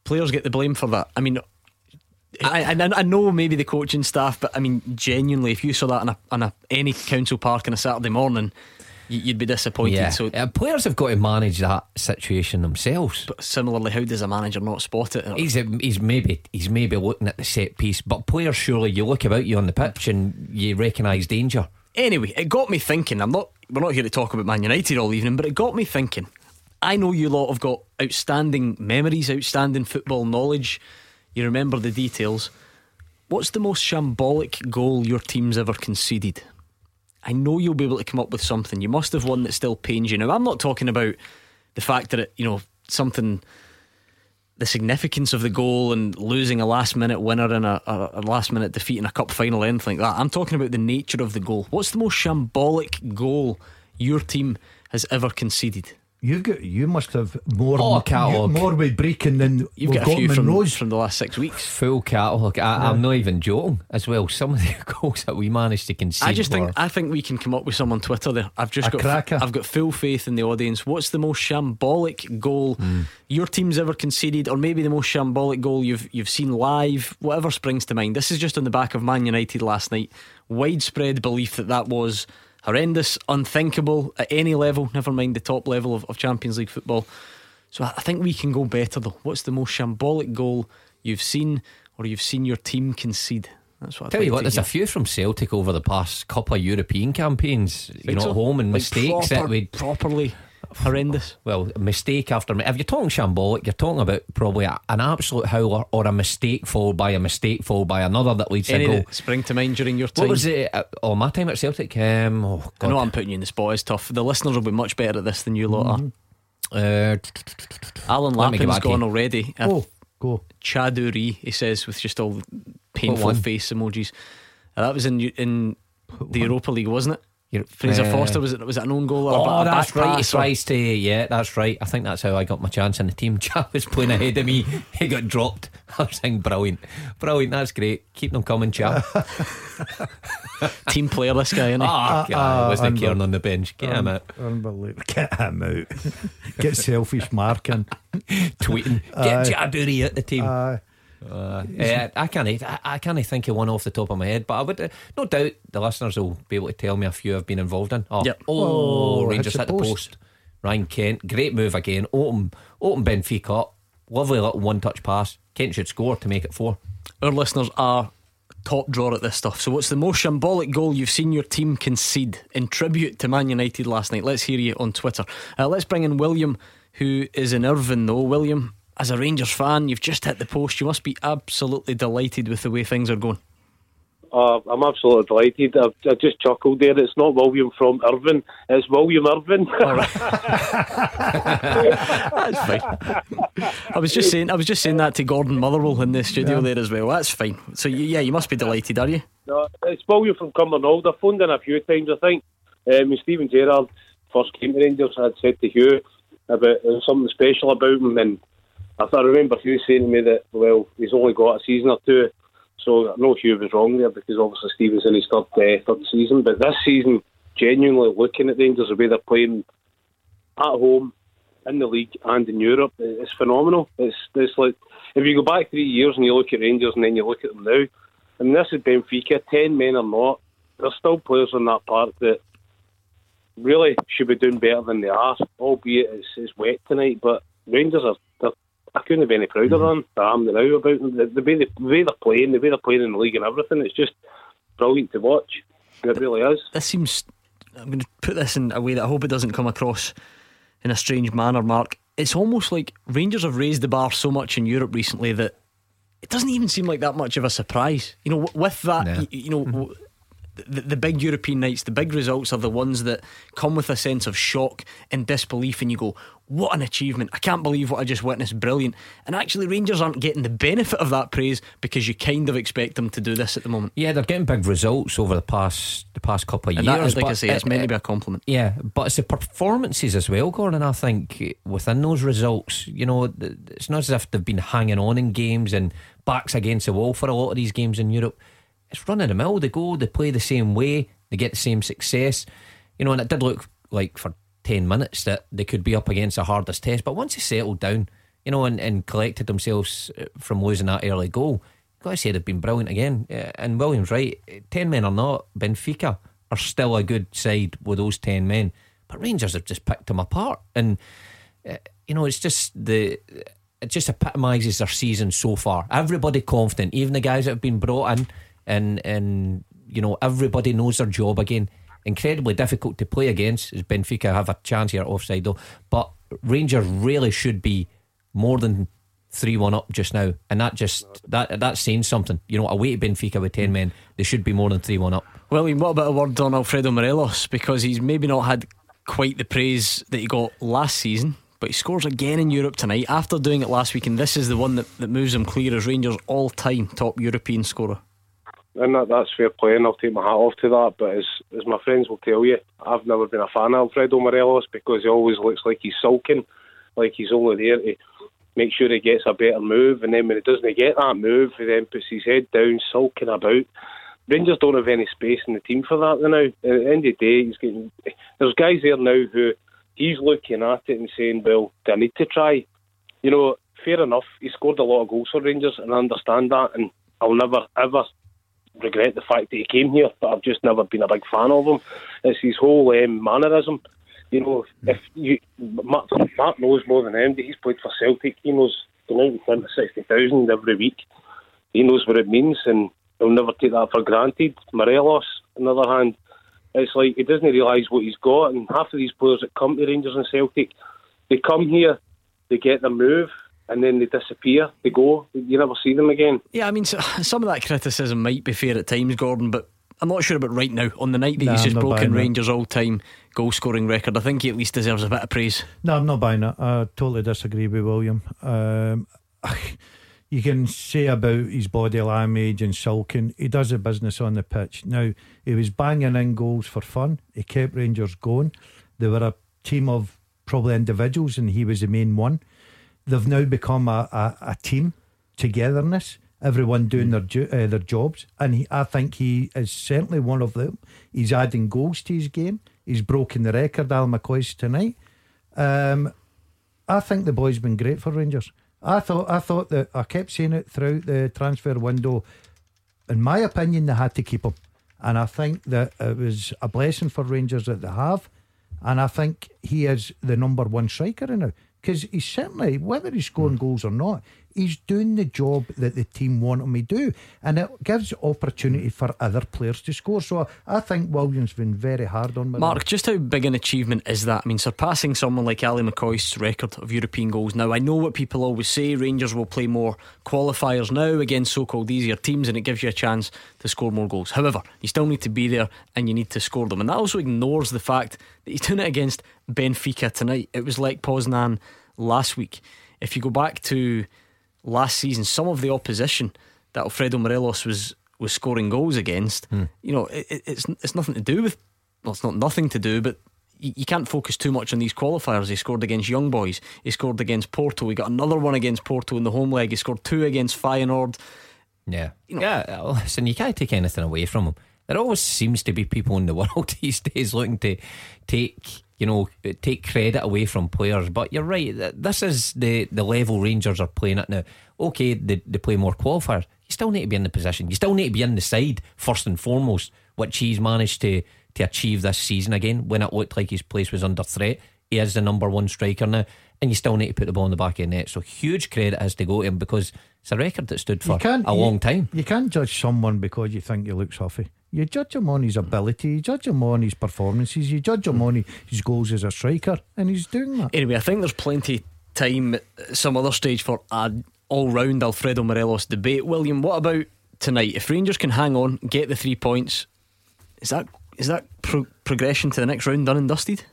players get the blame for that? I mean, I, I, I know maybe the coaching staff, but I mean, genuinely, if you saw that in a, in a any council park on a Saturday morning, you'd be disappointed. Yeah. So, Uh, players have got to manage that situation themselves. but similarly, how does a manager not spot it? He's a, he's maybe he's maybe looking at the set piece, but players surely you look about you on the pitch and you recognise danger. Anyway, it got me thinking. I'm not. We're not here to talk about Man United all evening, but it got me thinking. I know you lot have got outstanding memories, outstanding football knowledge. You remember the details. What's the most shambolic goal your team's ever conceded? I know you'll be able to come up with something. You must have one that still pains you. Now, I'm not talking about the fact that it, you know, something, the significance of the goal and losing a last minute winner and a, a, last minute defeat in a cup final, anything like that. I'm talking about the nature of the goal. What's the most shambolic goal your team has ever conceded? You've got, you must have more, Oh, catalogue. more with Brechin than You've we've got a few in from, Rose. from the last six weeks. Full catalogue. I, I'm not even joking as well. Some of the goals that we managed to concede. I just think I think we can come up with some on Twitter there. I've just A got cracker. I've got full faith in the audience. What's the most shambolic goal Hmm. your team's ever conceded, or maybe the most shambolic goal you've you've seen live? Whatever springs to mind. This is just on the back of Man United last night. Widespread belief that that was horrendous, unthinkable at any level. Never mind the top level of, of Champions League football. So I think we can go better though. What's the most shambolic goal you've seen, or you've seen your team concede? That's what I Tell you what, there's a few from Celtic over the past couple of European campaigns. You know, at home and mistakes that we'd properly horrendous. Well, mistake after mi- if you're talking shambolic, you're talking about probably a, an absolute howler or a mistake followed by a mistake followed by another that leads to Any a goal. spring to mind during your time? What was it? Uh, oh, my time at Celtic. Um, oh I know I'm putting you in the spot. It's tough. The listeners will be much better at this than you lot are. Uh, Alan me Lappin's gone already. Oh, go. Chaduri, he says, with just all painful face emojis. Uh, that was in in the Europa League, wasn't it? You're- Fraser uh, Foster was it? Was it an own goal? Or a ba- Oh, a that's back right. He pass or- tries to. Yeah, that's right. I think that's how I got my chance in the team. Chap was playing ahead of me. He got dropped. I was thinking, brilliant, brilliant. That's great. Keep them coming, chap. Team player, this guy, isn't he? Ah, Ah, guy, wasn't Kieran on the bench? Get him out. Unbelievable. Get him out. Get selfish marking. Tweeting. Get Jaduri at the team. Aye. Uh, eh, I can't. I, I can't think of one off the top of my head, but I would uh, no doubt the listeners will be able to tell me a few I've been involved in. Oh, Yep. oh, Oh, Rangers hits hit the the post. post. Ryan Kent, great move again. Open, open Benfica up. Lovely little one-touch pass. Kent should score to make it four. Our listeners are top drawer at this stuff. So, what's the most symbolic goal you've seen your team concede in tribute to Man United last night? Let's hear you on Twitter. Uh, let's bring in William, who is in Irvine, though. William, as a Rangers fan, you've just hit the post. You must be absolutely delighted with the way things are going. Uh, I'm absolutely delighted. I've, I just chuckled there. It's not William from Irvine. It's William Irvine. All right. That's fine. I was just saying. I was just saying that to Gordon Motherwell in the studio there as well. That's fine. So you, yeah, you must be delighted, are you? no, it's William from Cumbernauld. I've phoned in a few times, I think. Um, when Steven Gerrard first came to Rangers, I had said to Hugh about there something special about him. And I, thought, I remember Hugh saying to me that, well, he's only got a season or two. So I know Hugh was wrong there because obviously Steven's in his third, uh, third season. But this season, genuinely looking at the Rangers, the way they're playing at home, in the league and in Europe, it's phenomenal. It's it's like if you go back three years and you look at Rangers and then you look at them now, and this is Benfica, ten men or not, there's still players on that part that really should be doing better than they are. Albeit it's, it's wet tonight, but Rangers are. They're- I couldn't be any prouder than I am now about them. The, the way they, the way they're playing, the way they're playing in the league and everything. It's just brilliant to watch. It really is. this seems I'm going to put this in a way that I hope it doesn't come across in a strange manner Mark it's almost like Rangers have raised the bar so much in Europe recently that it doesn't even seem like that much of a surprise you know with that Yeah. y- you know mm-hmm. w- the, the big European nights, the big results are the ones that come with a sense of shock and disbelief, and you go, What an achievement! I can't believe what I just witnessed. Brilliant. And actually, Rangers aren't getting the benefit of that praise because you kind of expect them to do this at the moment. Yeah, they're getting big results over the past the past couple of And years. that is, like I say, it's it- meant to be a compliment. Yeah, but it's the performances as well, Gordon. I think within those results, you know, it's not as if they've been hanging on in games and backs against the wall for a lot of these games in Europe. It's run of the mill. They go, they play the same way, they get the same success. You know, and it did look like for 10 minutes that they could be up against the hardest test. But once they settled down, you know, and, and collected themselves uh, from losing that early goal, you've got to say they've been brilliant again. Uh, And Williams right, 10 men or not, Benfica are still a good side with those 10 men. but Rangers have just picked them apart, and uh, you know it's just the it just epitomises their season so far. Everybody confident, even the guys that have been brought in, and and you know everybody knows their job again. Incredibly difficult to play against. As Benfica have a chance here offside though, but Rangers really should be more than three one up just now, and that just that that's saying something. You know, away to Benfica with ten men, they should be more than three one up. William, what about a word on Alfredo Morelos because he's maybe not had quite the praise that he got last season. But he scores again in Europe tonight after doing it last week, and this is the one that, that moves him clear as Rangers' all time top European scorer. And that, that's fair play, and I'll take my hat off to that. But as, as my friends will tell you, I've never been a fan of Alfredo Morelos because he always looks like he's sulking, like he's only there to make sure he gets a better move. And then when he doesn't get that move, he then puts his head down, sulking about. Rangers don't have any space in the team for that now. At the end of the day, he's getting. There's guys there now who he's looking at it and saying, "Well, do I need to try?" You know, fair enough. He scored a lot of goals for Rangers, and I understand that. And I'll never ever regret the fact that he came here, but I've just never been a big fan of him. It's his whole um, mannerism. You know, if you Mark, Mark knows more than anybody. He's played for Celtic. He knows the ninety to sixty thousand every week. He knows what it means, and he'll never take that for granted. Morelos, on the other hand, it's like he doesn't realise what he's got. And half of these players that come to Rangers and Celtic, they come here, they get the move, and then they disappear. They go. You never see them again. Yeah, I mean, so, some of that criticism might be fair at times, Gordon, but I'm not sure about right now. On the night that Nah, he's just broken. Rangers' all time goal scoring record, I think he at least deserves a bit of praise. No, I'm not buying it. I totally disagree with William. Um, you can say about his body language and sulking. He does a business on the pitch. Now, he was banging in goals for fun. He kept Rangers going. They were a team of probably individuals, and he was the main one. They've now become a, a, a team, togetherness, everyone doing their jo- uh, their jobs. And he, I think he is certainly one of them. He's adding goals to his game. He's broken the record, Ally McCoist's tonight. Um, I think the boy's been great for Rangers. I thought I thought that I kept saying it throughout the transfer window. In my opinion, they had to keep him, and I think that it was a blessing for Rangers that they have. And I think he is the number one striker now because he's certainly whether he's scoring hmm. goals or not, he's doing the job that the team want him to do, and it gives opportunity for other players to score. So I think Williams been very hard on me. Mark, just how big an achievement is that? I mean, surpassing someone like Ally McCoist's record of European goals. Now, I know what people always say Rangers will play more qualifiers now against so called easier teams, and it gives you a chance to score more goals. However, you still need to be there and you need to score them. And that also ignores the fact that he's doing it against Benfica tonight. It was like Poznan last week. If you go back to last season, some of the opposition that Alfredo Morelos was was scoring goals against, you know, it, it- it's it's nothing to do with. Well, it's not nothing to do, but you, you can't focus too much on these qualifiers. He scored against Young Boys. He scored against Porto. He got another one against Porto in the home leg. He scored two against Feyenoord. Yeah. yeah. uh, Listen, you can't take anything away from him. There always seems to be people in the world these days looking to take, you know, take credit away from players. But you're right. This is the, the level Rangers are playing at now. Okay, they, they play more qualifiers. You still need to be in the position. You still need to be in the side first and foremost, which he's managed to to achieve this season again. When it looked like his place was under threat, he is the number one striker now, and you still need to put the ball in the back of the net. So huge credit has to go to him because it's a record that stood for a long time. You can't judge someone because you think he looks huffy. You judge him on his ability, you judge him on his performances, you judge him on his goals as a striker, and he's doing that. Anyway, I think there's plenty time at some other stage for an all round Alfredo Morelos debate. William, what about tonight? If Rangers can hang on, get the three points, is that is that pro- progression to the next round done and dusted?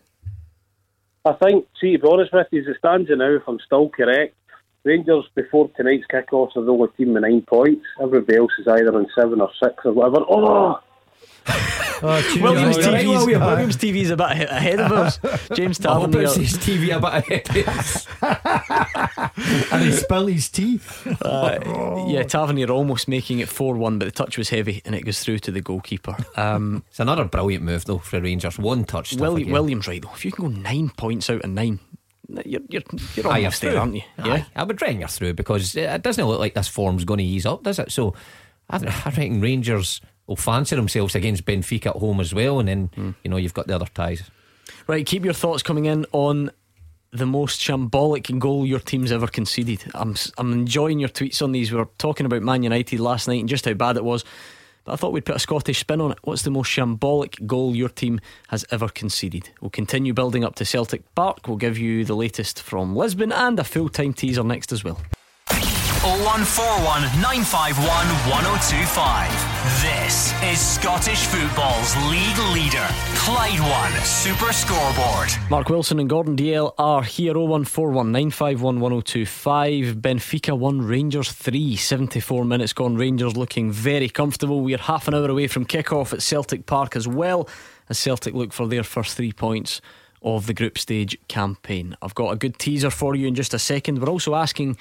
I think, see, to be honest with you, as it stands now, if I'm still correct, Rangers before tonight's kick-offs are the only team with nine points. Everybody else is either on seven or six or whatever. Oh, Oh, Williams right, TV's, William. Williams TV's a bit ahead of us. James I hope Tavernier. it's his TV a bit ahead. and he spilled his tea. Uh, yeah, Tavernier almost making it 4 1, but the touch was heavy and it goes through to the goalkeeper. Um, It's another brilliant move though for Rangers. One touch. Williams, right though. If you can go nine points out of nine, you're, you're, you're Aye, almost there, through. aren't you? Aye, Yeah. I would reckon you're through because it doesn't look like this form's going to ease up, does it? So I, I reckon Rangers will fancy themselves against Benfica at home as well, and then Hmm. you know you've got the other ties. Right, keep your thoughts coming in on the most shambolic goal your team's ever conceded. I'm I'm enjoying your tweets on these. We were talking about Man United last night and just how bad it was. But I thought we'd put a Scottish spin on it. What's the most shambolic goal your team has ever conceded? We'll continue building up to Celtic Park. We'll give you the latest from Lisbon and a full time teaser next as well. 0141 951 1025. This is Scottish football's league leader, Clyde One Super Scoreboard. Mark Wilson and Gordon Dalziel are here 0141 951 1025. Benfica 1, Rangers 3. 74 minutes gone. Rangers looking very comfortable. We're half an hour away from kick-off at Celtic Park as well as Celtic look for their first three points of the group stage campaign. I've got a good teaser for you in just a second. We're also asking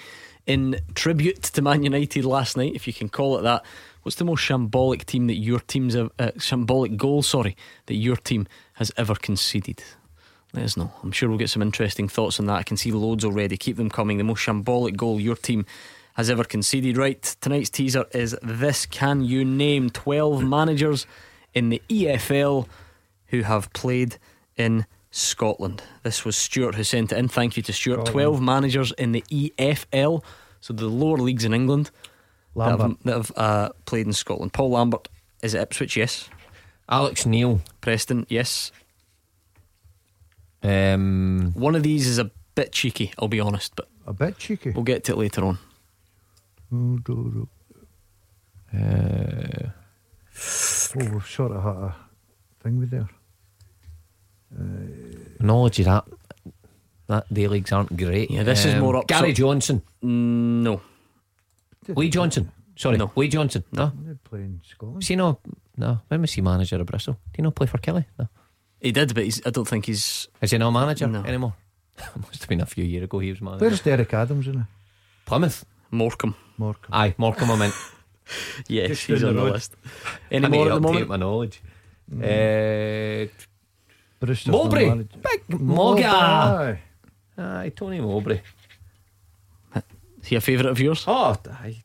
in tribute to Man United last night, if you can call it that. What's the most shambolic team that your team's uh, shambolic goal, sorry, that your team has ever conceded? Let us know. I'm sure we'll get some interesting thoughts on that. I can see loads already. Keep them coming. The most shambolic goal your team has ever conceded. Right, tonight's teaser is this Can you name 12 managers in the EFL who have played in Scotland? This was Stuart who sent it in. Thank you to Stuart. Scotland. 12 managers in the EFL, so the lower leagues in England that have, that have uh, played in Scotland. Paul Lambert is it Ipswich? Yes. Alex Neil. Preston? Yes. Um, One of these is a bit cheeky, I'll be honest, but A bit cheeky. we'll get to it later on. Oh, do, do. uh, Oh, we've sort of had a thing with there. Knowledge of that. That day leagues aren't great. Um, Yeah, this is more up- Gary so- Johnson. Mm, No. Lee Johnson. Sorry, No. Lee Johnson. No. They play in Scotland. Was he no? No. When was he manager of Bristol? Do you not play for Killie? No. He did, but he's, I don't think he's. Is he not manager No. anymore? Must have been a few years ago he was manager. Where's Derek Adams in it? Plymouth? Morecambe. Morecambe. Aye, Morecambe I meant. Yes, Just he's on the the list. Any I more need at the update moment? my knowledge. Uh, Brewster's Mowbray. Big Mowbray. Mogga. Aye, Tony Mowbray. Is he a favourite of yours? Oh, aye.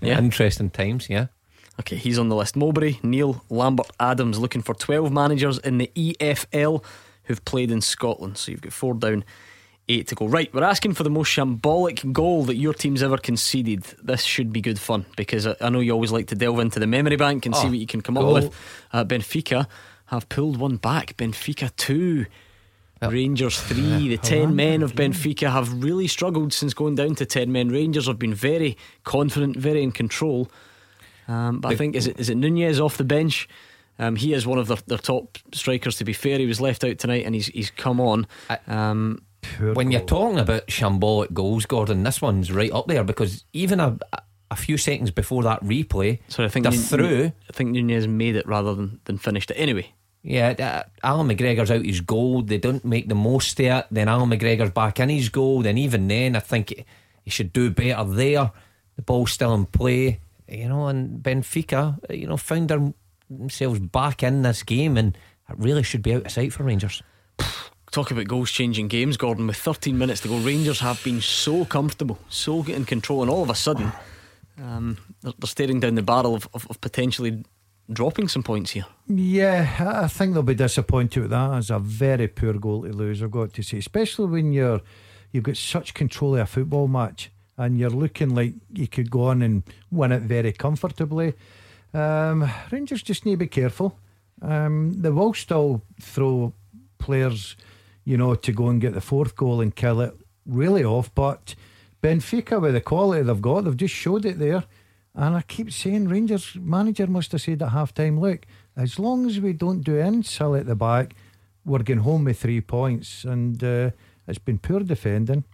Yeah. Interesting times, yeah. Okay, he's on the list. Mowbray, Neil, Lambert, Adams looking for 12 managers in the EFL who've played in Scotland. So you've got four down, eight to go. Right, we're asking for the most shambolic goal that your team's ever conceded. This should be good fun because I, I know you always like to delve into the memory bank and see Oh, what you can come goal. up with. Uh, Benfica have pulled one back. Benfica 2. Rangers 3. The 10 men of Benfica have really struggled since going down to 10 men. Rangers have been very confident, very in control. Um, but I think is it is it Nunez off the bench? Um, he is one of their, their top strikers. To be fair, he was left out tonight, and he's he's come on. Um, Poor When you're talking about shambolic goals, Gordon, this one's right up there because even a, a few seconds before that replay, so I think they're Nun- through. I think Nunez made it rather than, than finished it. Anyway, Yeah, uh, Allan McGregor's out his goal. They don't make the most of it. Then Allan McGregor's back in his goal. Then even then, I think he, should do better there. The ball's still in play, you know. And Benfica, uh, you know, found themselves back in this game, and it really should be out of sight for Rangers. talk about goals changing games, Gordon. With 13 minutes to go, Rangers have been so comfortable, so in control, and all of a sudden, um, they're, they're staring down the barrel of, of, of potentially dropping some points here. Yeah, I think they'll be disappointed with that. It's a very poor goal to lose. I've got to say, especially when you're you've got such control of a football match and you're looking like you could go on and win it very comfortably. Um, Rangers just need to be careful. Um, they will still throw players, you know, to go and get the fourth goal and kill it really off. But Benfica, with the quality they've got, they've just showed it there. And I keep saying, Rangers manager must have said at half time, look, as long as we don't do anything silly at the back, we're going home with three points. And uh, it's been poor defending.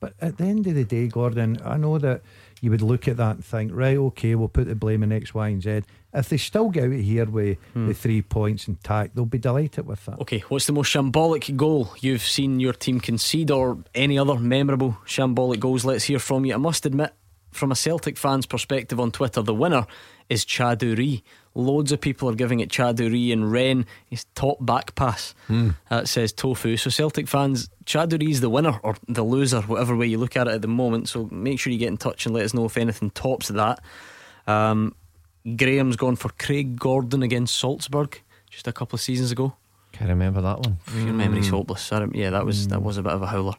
But at the end of the day, Gordon, I know that you would look at that and think, right, okay, we'll put the blame on X, Y, and Z. If they still get out of here with the three points intact, they'll be delighted with that. Okay, what's the most shambolic goal you've seen your team concede or any other memorable shambolic goals? Let's hear from you. I must admit, from a Celtic fan's perspective on Twitter, the winner is Cha Du-ri. Loads of people are giving it Cha Du-ri and Rennes, his top back pass. Uh, says Tofu. So, Celtic fans, Cha Du-ri's the winner or the loser, whatever way you look at it at the moment. So, make sure you get in touch and let us know if anything tops that. Um, Graham's gone for Craig Gordon against Salzburg just a couple of seasons ago. Can't remember that one. Your memory's hopeless. I don't- yeah, that was that was a bit of a howler.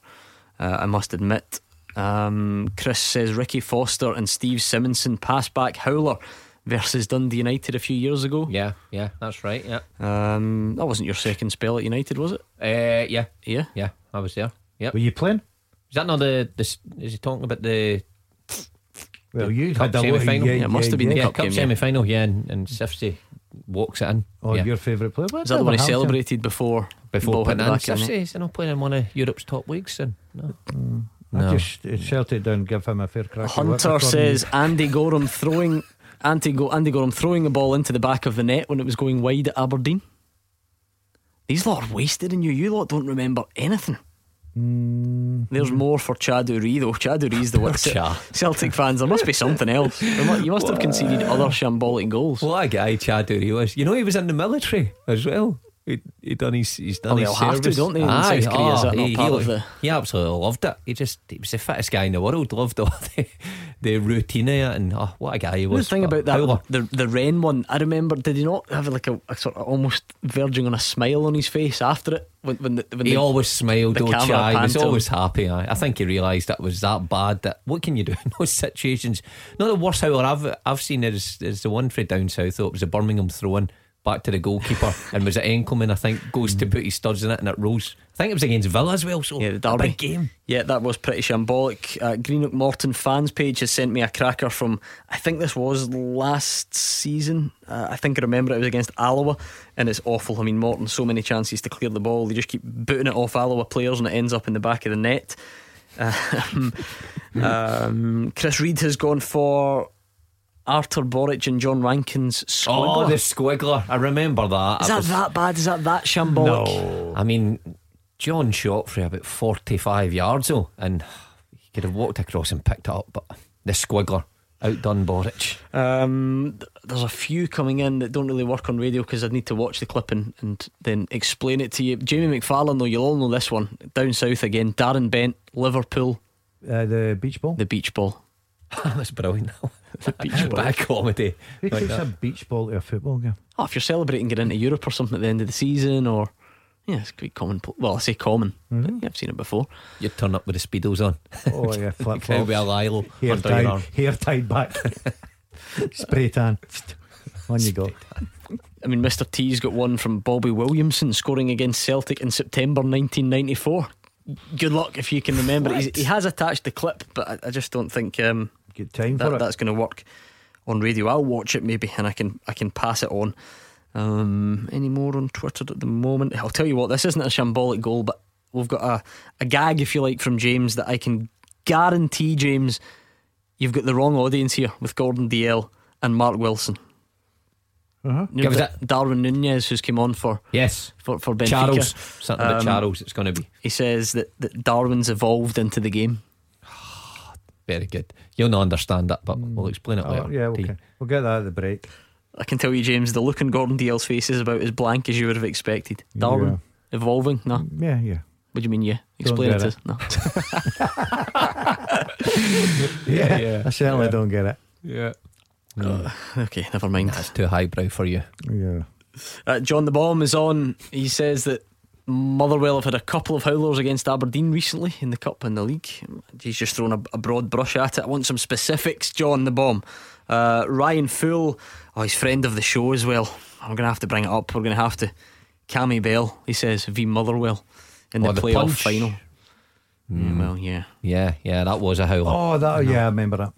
Uh, I must admit. Um, Chris says Ricky Foster and Steve Simonsen pass back howler versus Dundee United a few years ago. Yeah, yeah, that's right. Yeah, Um, that wasn't your second spell at United, was it? uh, yeah, Yeah. yeah. I was there. Yep. Were you playing? Is that not the? This is he talking about the Well, you Cup had a lot semi-final? yeah, Yeah, it must have been the yeah, cup cup game, yeah. semi final? Yeah, and, and Sifsy walks it in. Oh, yeah. your favourite player? What Is that the one he Hampden? celebrated before before ball putting the in back of the. Is he not playing in one of Europe's top leagues? And no. I No. just uh, Celtic down, give him a fair crack. Hunter says Andy Goram throwing Andy, Go, Andy Goram throwing the ball into the back of the net when it was going wide at Aberdeen. These lot are wasted in you. You lot don't remember anything. Mm. There's more for Cha Du-ri though. Cha Du-ri's the one. Cha. Celtic fans, there must be something else. You must have conceded other shambolic goals. What a guy Cha Du-ri was. You know he was in the military as well. He he done his he's done Oh, his they'll have to, don't they, in Aye, South Korea? Is that oh, not he, he, of the- he absolutely loved it. He just he was the fittest guy in the world. Loved all the, the routine of it, and oh, what a guy he was. The thing about that, howler. the the Rennes one, I remember. Did he not have like a, a sort of almost verging on a smile on his face after it when when the, when He the, always smiled, the oh camera chai. He was panned to him. always happy. I, I think he realised that was that bad. That what can you do in those situations? Not the worst howler I've I've seen is is the one for down south. Though it was a Birmingham throw in back to the goalkeeper, and was it Enckelman? I think goes to put his studs in it, and it rolls. I think it was against Villa as well. So Yeah, the a derby. big game. Yeah, that was pretty shambolic. Uh, Greenock Morton fans page has sent me a cracker from, I think this was last season. Uh, I think I remember it was against Alloa, and it's awful. I mean, Morton, so many chances to clear the ball. They just keep booting it off Alloa players, and it ends up in the back of the net. Um, um, Chris Reed has gone for Artur Boruc and John Rankin's squiggler. Oh, the squiggler! I remember that. Is It that was- that bad? Is that that shambolic? No. I mean, John shot for about forty-five yards though, and he could have walked across and picked it up, but the squiggler outdone Boruc. Um, there's a few coming in that don't really work on radio because I'd need to watch the clip and, and then explain it to you. Jamie McFarlane, though, you'll all know this one. Down south again. Darren Bent, Liverpool, Uh, the beach ball. the beach ball. That's brilliant. The beach ball. Bad comedy. Who like takes that. a beach ball to a football game? Oh, if you're celebrating getting into Europe or something at the end of the season, or yeah, it's quite common. Well, I say common. Mm-hmm. Yeah, I've seen it before. You turn up with the speedos on. Oh yeah, flip Kind of flops. with a Lilo Hair under your tied, arm. hair tied back. Spray tan. On you go. I mean, Mr. T's got one from Bobby Williamson scoring against Celtic in September 1994. Good luck if you can remember. He's, he has attached the clip, but I, I just don't think um, Get time that, for it. that's going to work on radio. I'll watch it maybe, and I can I can pass it on. Um, any more on Twitter at the moment? I'll tell you what, this isn't a shambolic goal, but we've got a, a gag, if you like, from James that I can guarantee, James, you've got the wrong audience here with Gordon Dalziel and Mark Wilson. Uh-huh. You know, Give us Darwin Nunez, who's came on for Yes. for, for Benfica. Charles. Something about Um, Charles it's going to be. He says that, that Darwin's evolved into the game. Very good. You'll not understand that, but we'll hmm. explain it oh, later. Oh, yeah, okay. We'll get that at the break. I can tell you, James, the look on Gordon DL's face is about as blank as you would have expected. Darwin evolving? No. Mm, yeah, yeah. What do you mean? Yeah. Explain it get to it. us. No. Yeah, yeah, I certainly don't get it. Yeah. Uh, okay, never mind. That's too highbrow for you. Yeah. Uh, John the Bomb is on. He says that Motherwell have had a couple of howlers against Aberdeen recently in the Cup and the League. He's just thrown a, a broad brush at it. I want some specifics, John the Bomb. Uh, Ryan Fool, oh, he's friend of the show as well. I'm going to have to bring it up. We're going to have to. Cammy Bell, he says, v Motherwell in the Oh, the playoff punch. final. Hmm. Yeah, well, yeah. Yeah, yeah, that was a howler. Oh, that. Yeah, I remember that.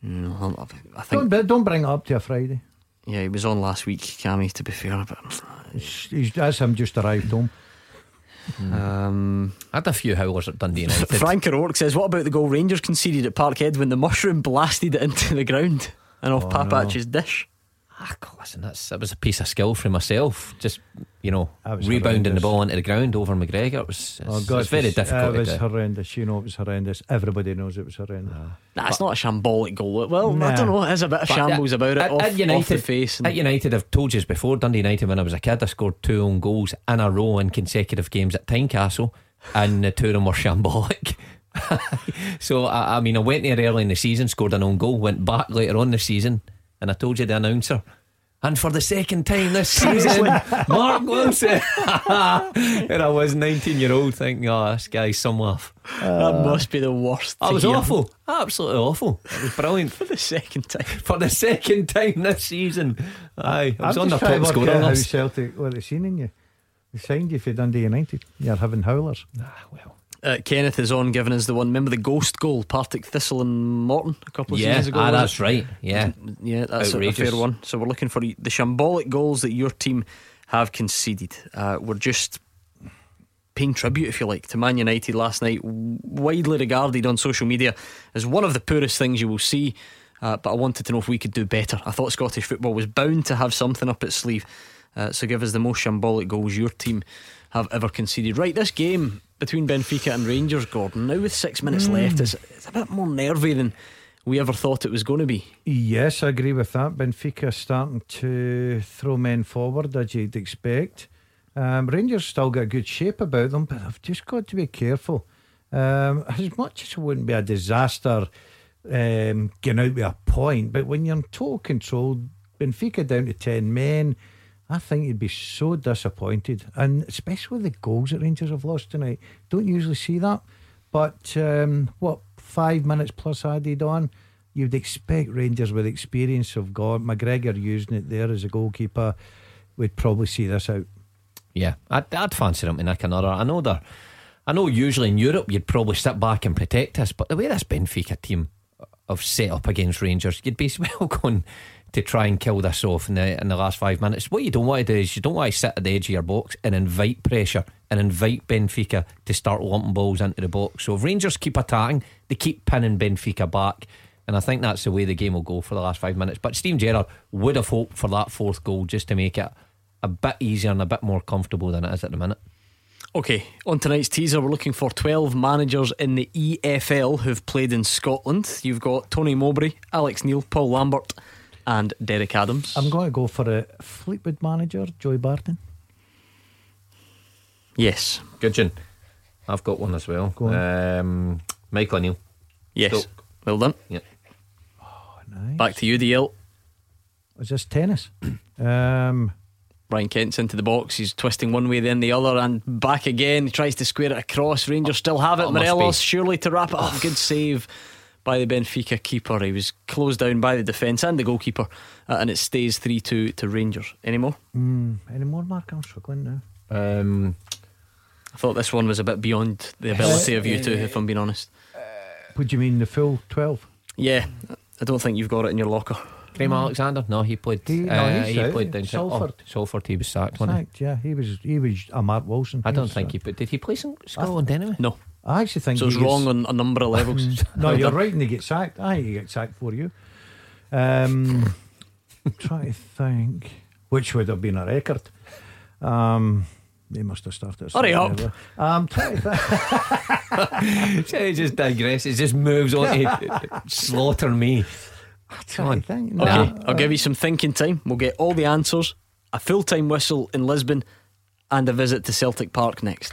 No, I- I Don't don't bring it up to a Friday. yeah, he was on last week, Cammy, to be fair. But, uh, He's, he's, that's him just arrived home. Um, I had a few howlers at Dundee United. Frank O'Rourke says, What about the goal Rangers conceded at Parkhead when the mushroom blasted it into the ground and off Papac's dish? Ah, God, listen, that's that was a piece of skill for myself. Just you know, That was rebounding the ball into the ground over McGregor. It was it's, Oh God, it's very difficult. It was to horrendous. You know, it was horrendous. Everybody knows it was horrendous. Nah, it's not a shambolic goal. Well, I don't know. There's a bit of But shambles at- about it at- off, at off United- the face. And At United, I've told you before, Dundee United, when I was a kid, I scored two own goals in a row in consecutive games at Tynecastle, and the two of them were shambolic. so, I, I mean, I went there early in the season, scored an own goal, went back later on in the season, and I told you the announcer, And for the second time this season, Mark Wilson. and I was 19 year old thinking, oh, this guy's some laugh. that must be the worst. That was hear. awful. Absolutely awful. It was brilliant. For the second time. For the second time this season. Aye, I was I'm on the just trying top to work scorer out how. Celtic what they seen in you. They signed you for Dundee United. You're having howlers. Ah, well. Uh, Kenneth is on giving us the one. Remember the ghost goal, Partick Thistle and Morton a couple of Yeah, seasons ago? ah, that's it? right. Yeah. Yeah, that's a, a fair one. So we're looking for the shambolic goals that your team have conceded. Uh, we're just paying tribute, if you like, to Man United last night, widely regarded on social media as one of the poorest things you will see. Uh, but I wanted to know if we could do better. I thought Scottish football was bound to have something up its sleeve. Uh, so give us the most shambolic goals your team have ever conceded. Right, this game between Benfica and Rangers, Gordon, now with six minutes left, it's, it's a bit more nervy than we ever thought it was going to be. Yes, I agree with that. Benfica starting to throw men forward as you'd expect. Um, Rangers still got good shape about them, but I've just got to be careful. Um, as much as it wouldn't be a disaster um, getting out with a point, but when you're in total control, Benfica down to 10 men, I think you'd be so disappointed. And especially the goals that Rangers have lost tonight. Don't usually see that. But um, what, five minutes plus added on? You'd expect Rangers with experience of God, McGregor using it there as a goalkeeper, would probably see this out. Yeah, I'd, I'd fancy them to nick another. I know they're. I know usually in Europe you'd probably sit back and protect us, but the way this Benfica team have set up against Rangers, you'd be well going to try and kill this off in the in the last five minutes. What you don't want to do is you don't want to sit at the edge of your box and invite pressure and invite Benfica to start lumping balls into the box. So if Rangers keep attacking, they keep pinning Benfica back. And I think that's the way the game will go for the last five minutes. But Steve Gerrard would have hoped for that fourth goal just to make it a bit easier and a bit more comfortable than it is at the minute. Okay, on tonight's teaser, we're looking for 12 managers in the EFL who've played in Scotland. You've got Tony Mowbray, Alex Neil, Paul Lambert, and Derek Adams. I'm going to go for a Fleetwood manager, Joey Barton. yes, Good, Jin. I've got one as well. Go on. Um, Michael O'Neill. yes. Stoke. Well done. Yeah. Nice. Back to you, DL. Is this tennis? um, Ryan Kent's into the box. He's twisting one way, then the other, and back again. He tries to square it across. Rangers still have it. Oh, Morelos surely to wrap it up. Good save by the Benfica keeper. He was closed down by the defence and the goalkeeper, uh, and it stays 3 2 to Rangers. Any more? mm, any more, Mark? I'm struggling now. Um, I thought this one was a bit beyond the ability of you two, if I'm being honest. What do you mean, the full 12? Yeah, I don't think you've got it in your locker. Graham Alexander. No, he played. He- no, uh, he's he out. played down to Salford. Oh, Salford. He was sacked. wasn't he? Sacked, yeah, he was he was a Mark Wilson. I don't think sacked. he. But did he play some Scotland anyway? No. I actually think So it's wrong on a number of levels. No, you're right, and he gets sacked. I think he gets sacked for you. Um, trying to think which would have been a record. Um, they must have started. Hurry up. somewhere there. Um, trying to think. he just digresses. It just moves on to slaughter me. Come on. Think. Okay, Nah. I'll give you some thinking time. We'll get all the answers, a full time whistle in Lisbon, and a visit to Celtic Park next.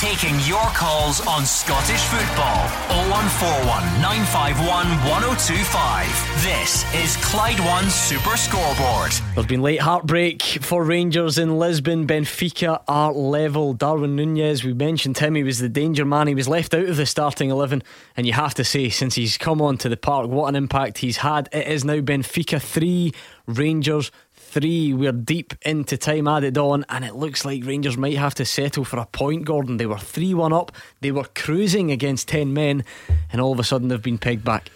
Taking your calls on Scottish football. 0141 951 1025. This is Clyde One Super Scoreboard. There's been late heartbreak for Rangers in Lisbon. Benfica are level. Darwin Nunez, we mentioned him, he was the danger man. He was left out of the starting 11. And you have to say, since he's come on to the park, what an impact he's had. It is now Benfica 3, Rangers 3. We're deep into time added on, and it looks like Rangers might have to settle for a point, Gordon. They were 3 1 up, they were cruising against 10 men, and all of a sudden they've been pegged back.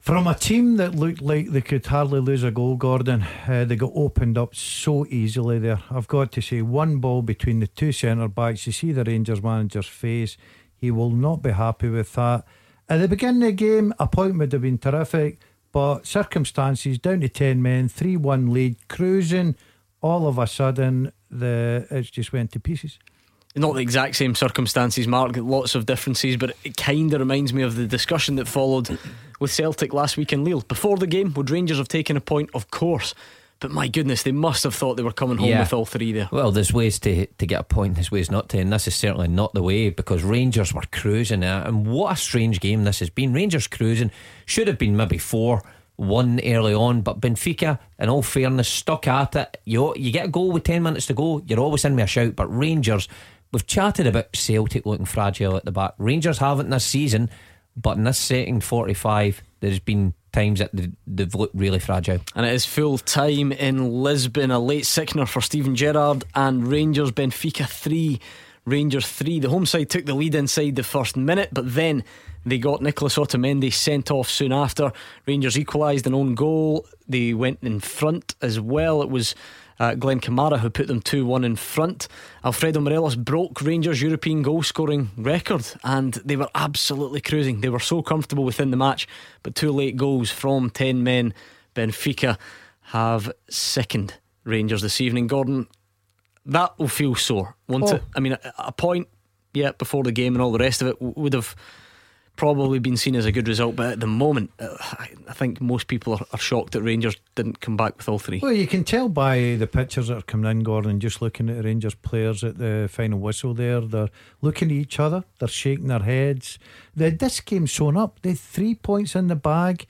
From a team that looked like they could hardly lose a goal, Gordon, uh, they got opened up so easily there. I've got to say, one ball between the two centre backs. You see the Rangers manager's face. He will not be happy with that. At the beginning of the game, a point would have been terrific, but circumstances down to 10 men, 3 1 lead, cruising. All of a sudden, the it just went to pieces. not the exact same circumstances, Mark, lots of differences, but it kind of reminds me of the discussion that followed with Celtic last week in Lille. Before the game, would Rangers have taken a point? Of course. But my goodness, they must have thought they were coming home Yeah. with all three there. Well, there's ways to to get a point, there's ways not to, and this is certainly not the way because Rangers were cruising, and what a strange game this has been. Rangers cruising should have been maybe four, won early on. But Benfica, in all fairness, stuck at it. You you get a goal with ten minutes to go, you're always in with a shout. But Rangers, we've chatted about Celtic looking fragile at the back. Rangers haven't this season, but in this setting, forty five, there's been times that they've looked really fragile. And it is full time in Lisbon. A late sickener for Steven Gerrard and Rangers Benfica 3. Rangers 3. The home side took the lead inside the first minute, but then they got Nicholas Otamendi sent off soon after. Rangers equalised an own goal. They went in front as well. It was uh, Glenn Kamara who put them 2 1 in front. Alfredo Morelos broke Rangers' European goal scoring record and they were absolutely cruising. They were so comfortable within the match, but two late goals from 10 men. Benfica have sickened Rangers this evening. Gordon, that will feel sore, won't oh. it? I mean, a, a point, yeah, before the game and all the rest of it would have probably been seen as a good result, but at the moment, uh, I think most people are, shocked that Rangers didn't come back with all three. Well, you can tell by the pictures that are coming in, Gordon, just looking at the Rangers players at the final whistle there. They're looking at each other, they're shaking their heads. The, this game's sewn up. They three points in the bag.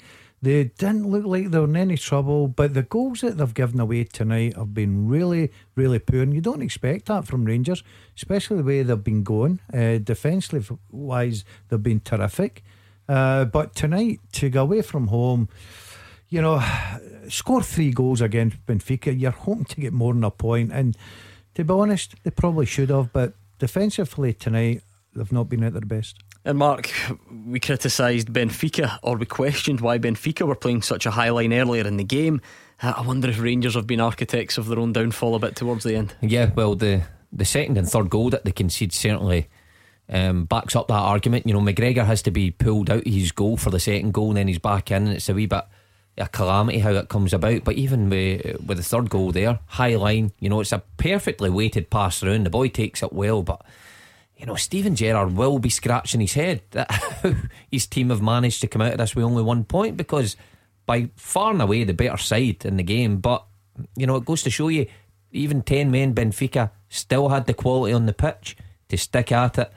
They didn't look like they were in any trouble, but the goals that they've given away tonight have been really, really poor. And you don't expect that from Rangers, especially the way they've been going. Uh, defensively wise, they've been terrific. Uh, but tonight, to go away from home, you know, score three goals against Benfica, you're hoping to get more than a point. And to be honest, they probably should have, but defensively tonight, they've not been at their best. And Mark, we criticised Benfica, or we questioned why Benfica were playing such a high line earlier in the game. I wonder if Rangers have been architects of their own downfall a bit towards the end. Yeah, well, the the second and third goal that they concede certainly um, backs up that argument. You know, McGregor has to be pulled out of his goal for the second goal, and then he's back in, and it's a wee bit a calamity how it comes about. But even with, with the third goal there, high line, you know, it's a perfectly weighted pass through, and the boy takes it well, but you know, Steven Gerrard will be scratching his head that his team have managed to come out of this with only one point because by far and away the better side in the game. But, you know, it goes to show you, even 10 men Benfica still had the quality on the pitch to stick at it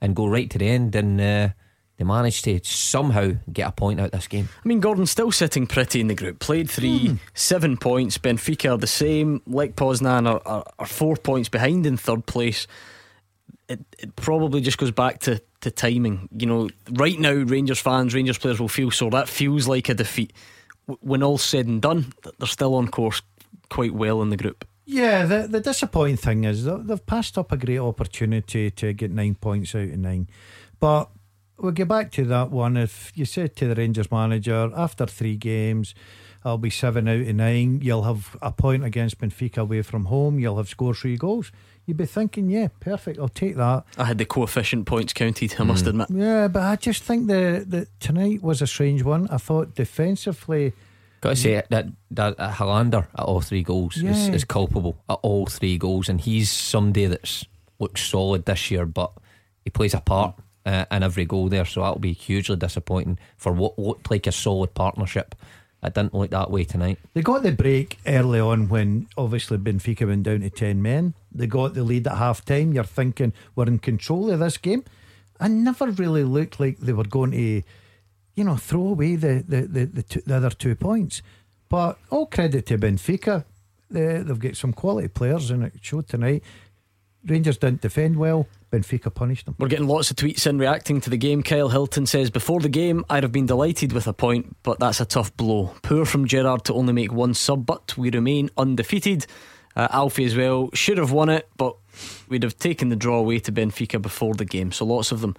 and go right to the end. And, uh, they managed to somehow get a point out this game. I mean, Gordon's still sitting pretty in the group. Played three, mm. seven points. Benfica are the same. Lech Poznan are, are, are, four points behind in third place it, it probably just goes back to, to timing. You know, right now, Rangers fans, Rangers players will feel so that feels like a defeat. When all's said and done, they're still on course quite well in the group. Yeah, the, the disappointing thing is they've passed up a great opportunity to get nine points out of nine. But we'll get back to that one. If you said to the Rangers manager, after three games, I'll be seven out of nine, you'll have a point against Benfica away from home, you'll have scored three goals you'd be thinking, yeah, perfect, I'll take that. I had the coefficient points counted, I must mm. admit. Yeah, but I just think the, the tonight was a strange one. I thought defensively. Got to say that that uh, Helander at all three goals yeah. is, is culpable at all three goals, and he's somebody that's looks solid this year, but he plays a part uh, in every goal there, so that'll be hugely disappointing for what looked like a solid partnership it didn't look that way tonight. They got the break early on when obviously Benfica went down to 10 men. They got the lead at half time. You're thinking we're in control of this game. And never really looked like they were going to, you know, throw away the, the, the, the, two, the other two points. But all credit to Benfica. They, they've got some quality players and it showed tonight. Rangers didn't defend well. Benfica punished them. We're getting lots of tweets in reacting to the game. Kyle Hilton says, Before the game, I'd have been delighted with a point, but that's a tough blow. Poor from Gerrard to only make one sub, but we remain undefeated. Uh, Alfie as well, should have won it, but we'd have taken the draw away to Benfica before the game. So lots of them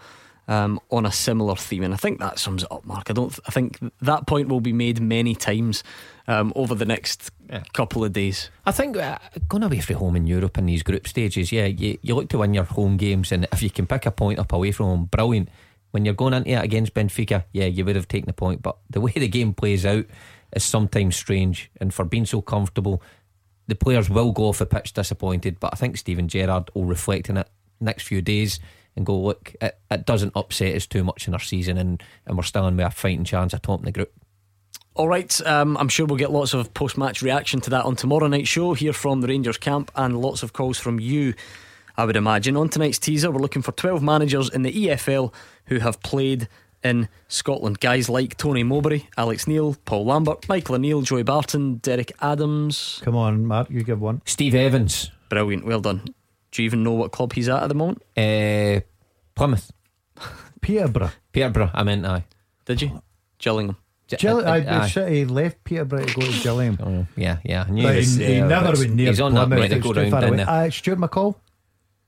um, on a similar theme, and I think that sums it up, Mark. I don't. I think that point will be made many times um, over the next yeah. couple of days. I think uh, going away from home in Europe in these group stages, yeah, you, you look to win your home games, and if you can pick a point up away from home, brilliant. When you're going into it against Benfica, yeah, you would have taken the point, but the way the game plays out is sometimes strange, and for being so comfortable, the players will go off the pitch disappointed. But I think Steven Gerrard will reflect on it next few days and go, look, it, it doesn't upset us too much in our season, and, and we're still in with a fighting chance at top in the group. All right, um, I'm sure we'll get lots of post match reaction to that on tomorrow night's show here from the Rangers camp and lots of calls from you, I would imagine. On tonight's teaser, we're looking for 12 managers in the EFL who have played in Scotland. Guys like Tony Mowbray, Alex Neil, Paul Lambert, Michael O'Neill, Joey Barton, Derek Adams. Come on, Mark, you give one. Steve Evans, Brilliant, well done. Do you even know what club he's at at the moment? uh, Plymouth, Peterborough. Peterborough. I meant aye. Did you? Gillingham. J- Gill- uh, I, aye. the City left Peterborough to go to Gillingham. Oh, yeah, yeah. I knew But he, was he, he never went near He's on that Plymouth, merry it's go too round down there. Uh, Stuart McCall,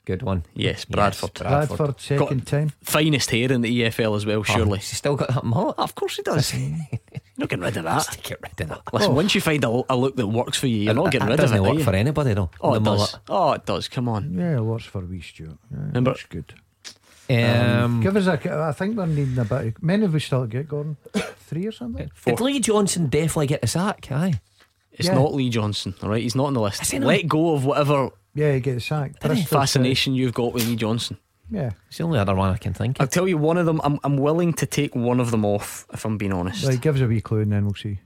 Good one. Yes, Bradford. Bradford. Bradford, second time. Finest hair in the EFL as well, Oh, surely. he's still got that mullet. Of course he does. you're not getting rid of Let's get rid of that. Listen, Oh. once you find a, a look that works for you, you're not That- getting that rid of it. doesn't work you? for anybody though. Oh, the it mullet. does. Oh, it does. Come on. Yeah, it works for wee Stuart. Yeah, Remember- that's good. Um, Give us a. I think we're needing a bit. Of, many of we still get Gordon. Three or something. did Lee Johnson definitely get the sack? Aye. It's Yeah. not Lee Johnson, all right? He's not on the list. Is he not? Let go of whatever Yeah, he gets sacked. Did fascination you've got with Lee Johnson. City. Yeah. It's the only other one I can think of. I'll tell you one of them. I'm, I'm willing to take one of them off if I'm being honest. Right, give us a wee clue and then we'll see.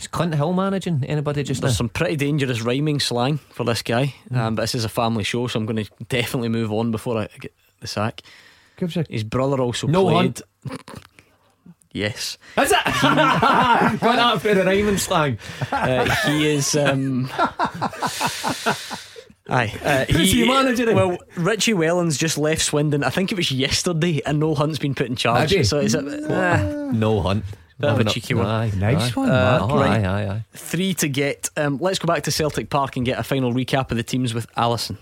Is Clint Hill managing anybody just now? There's some pretty dangerous rhyming slang for this guy, Hmm. um, but this is a family show, so I'm going to definitely move on before I get the sack. Give us a. His brother also No played. Yes, Is it? Got that for the rhyming slang. uh, he is. Um, aye, uh, Who's he managing? Well, Richie Wellens just left Swindon. I think it was yesterday, and Noel Hunt's been put in charge. Had? So it's a, uh, No hunt. Bit of a cheeky one. Aye, Nice aye. one, Uh, Mark. Oh, Right. aye, aye, aye. three to get. Um, let's go back to Celtic Park and get a final recap of the teams with Alison.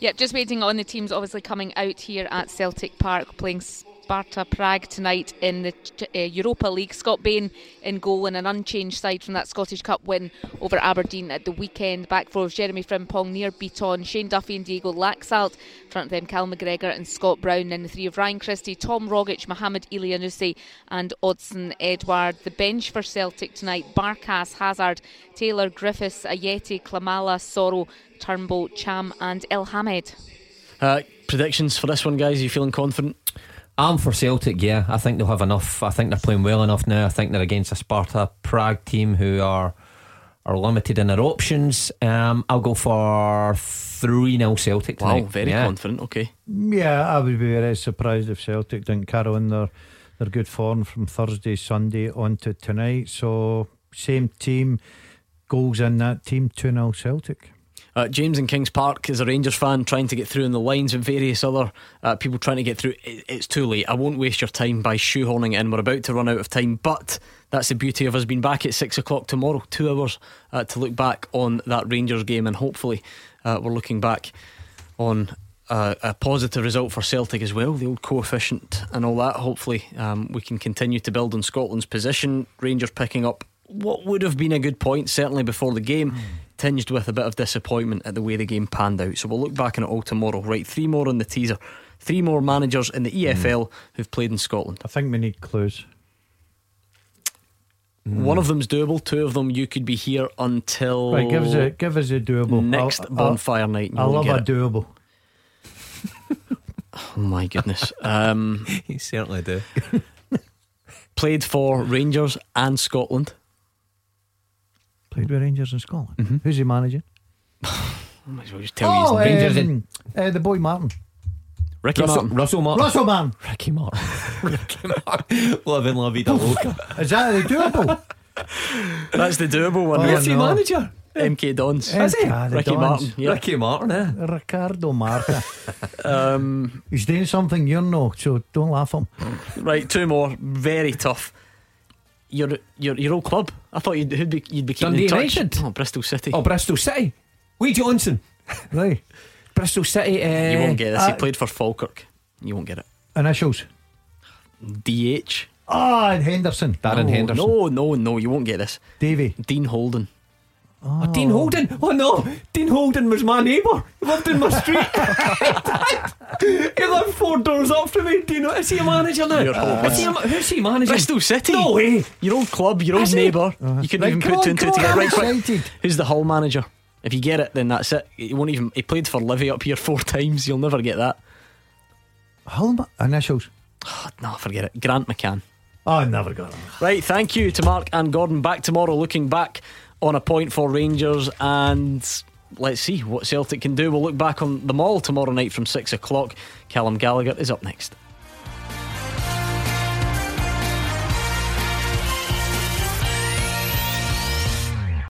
Yep, just waiting on the teams obviously coming out here at Celtic Park playing Sparta Prague tonight in the uh, Europa League. Scott Bain in goal and an unchanged side from that Scottish Cup win over Aberdeen at the weekend. Back four of Jeremy Frimpong, Nir Bitton, Shane Duffy and Diego Laxalt. Front of them Cal McGregor and Scott Brown. Then the three of Ryan Christie, Tom Rogic, Mohamed Elyounoussi and Odsonne Edouard. The bench for Celtic tonight, Barkas, Hazard, Taylor, Griffiths, Ajeti, Klimala, Soro, Turnbull, Ntcham and Elhamed. Uh, predictions for this one, guys? Are you feeling confident? I'm for Celtic, yeah. I think they'll have enough. I think they're playing well enough now. I think they're against a Sparta Prague team who are are limited in their options. Um, I'll go for 3 0 Celtic Wow, tonight. very yeah. confident. Okay. Yeah, I would be very surprised if Celtic didn't carry on their, their good form from Thursday, Sunday on to tonight. So, same team, goals in that team, 2 0 Celtic. Uh, James in Kings Park is a Rangers fan trying to get through in the lines and various other uh, people trying to get through. It, it's too late. I won't waste your time by shoehorning it in. We're about to run out of time, but that's the beauty of us being back at six o'clock tomorrow. Two hours uh, to look back on that Rangers game, and hopefully, uh, we're looking back on. Uh, a positive result for Celtic as well, the old coefficient and all that. Hopefully, um, we can continue to build on Scotland's position. Rangers picking up what would have been a good point, certainly before the game, tinged with a bit of disappointment at the way the game panned out. So we'll look back on it all tomorrow. Right, three more on the teaser. Three more managers in the EFL who've played in Scotland. I think we need clues. One of them's doable, two of them you could be here until Right, give us a give us a doable. next I'll- I'll- bonfire night. and I love a it. doable. Oh my goodness. Um, You certainly do. played for Rangers and Scotland. Played with Rangers in Scotland. Mm-hmm. Who's he managing? I might as well just tell you his Oh. Rangers um, uh, the boy Martin. Ricky Russell, Martin. Russell Martin. Russell man. Ricky Martin. Ricky Martin. Living La Vida Loca. Is that the doable? That's the doable one. Oh, Where's he no. manager? MK Dons. Is he? Ricky Martin. Yeah. Ricky Martin, eh? Ricardo Martin. Um, He's doing something you know, so don't laugh at him. right, two more. Very tough. Your your your old club. I thought you'd who'd be, you'd be keeping Dundee in touch. United. Oh, Bristol City. Oh, Bristol City. Lee Johnson. Right. Bristol City. Uh, you won't get this. he uh, played for Falkirk. You won't get it. Initials. DH. Ah, and Henderson. Darren no, Henderson. No, no, no. You won't get this. Davy. Dean Holden. Oh, Dean Holden. Oh no, Dean Holden was my neighbour. He lived in my street. he lived four doors up from me. Dean, is he a manager now? You're hopeless. Is he a, ma- who's he managing? Bristol City. No way. Your old club, your old Has he? neighbour. Uh-huh. You couldn't Right, even come put two and two together. on, Right, I'm quick. excited. Who's the Hull manager? If you get it, then that's it. You won't even. He played for Livy up here four times. You'll never get that. Hulma. Initials. Oh, no, forget it. Grant McCann. Oh, I never got him. Right, thank you to Mark and Gordon. Back tomorrow, looking back on a point for Rangers, and let's see what Celtic can do. We'll look back on them all tomorrow night from six o'clock. Callum Gallagher is up next.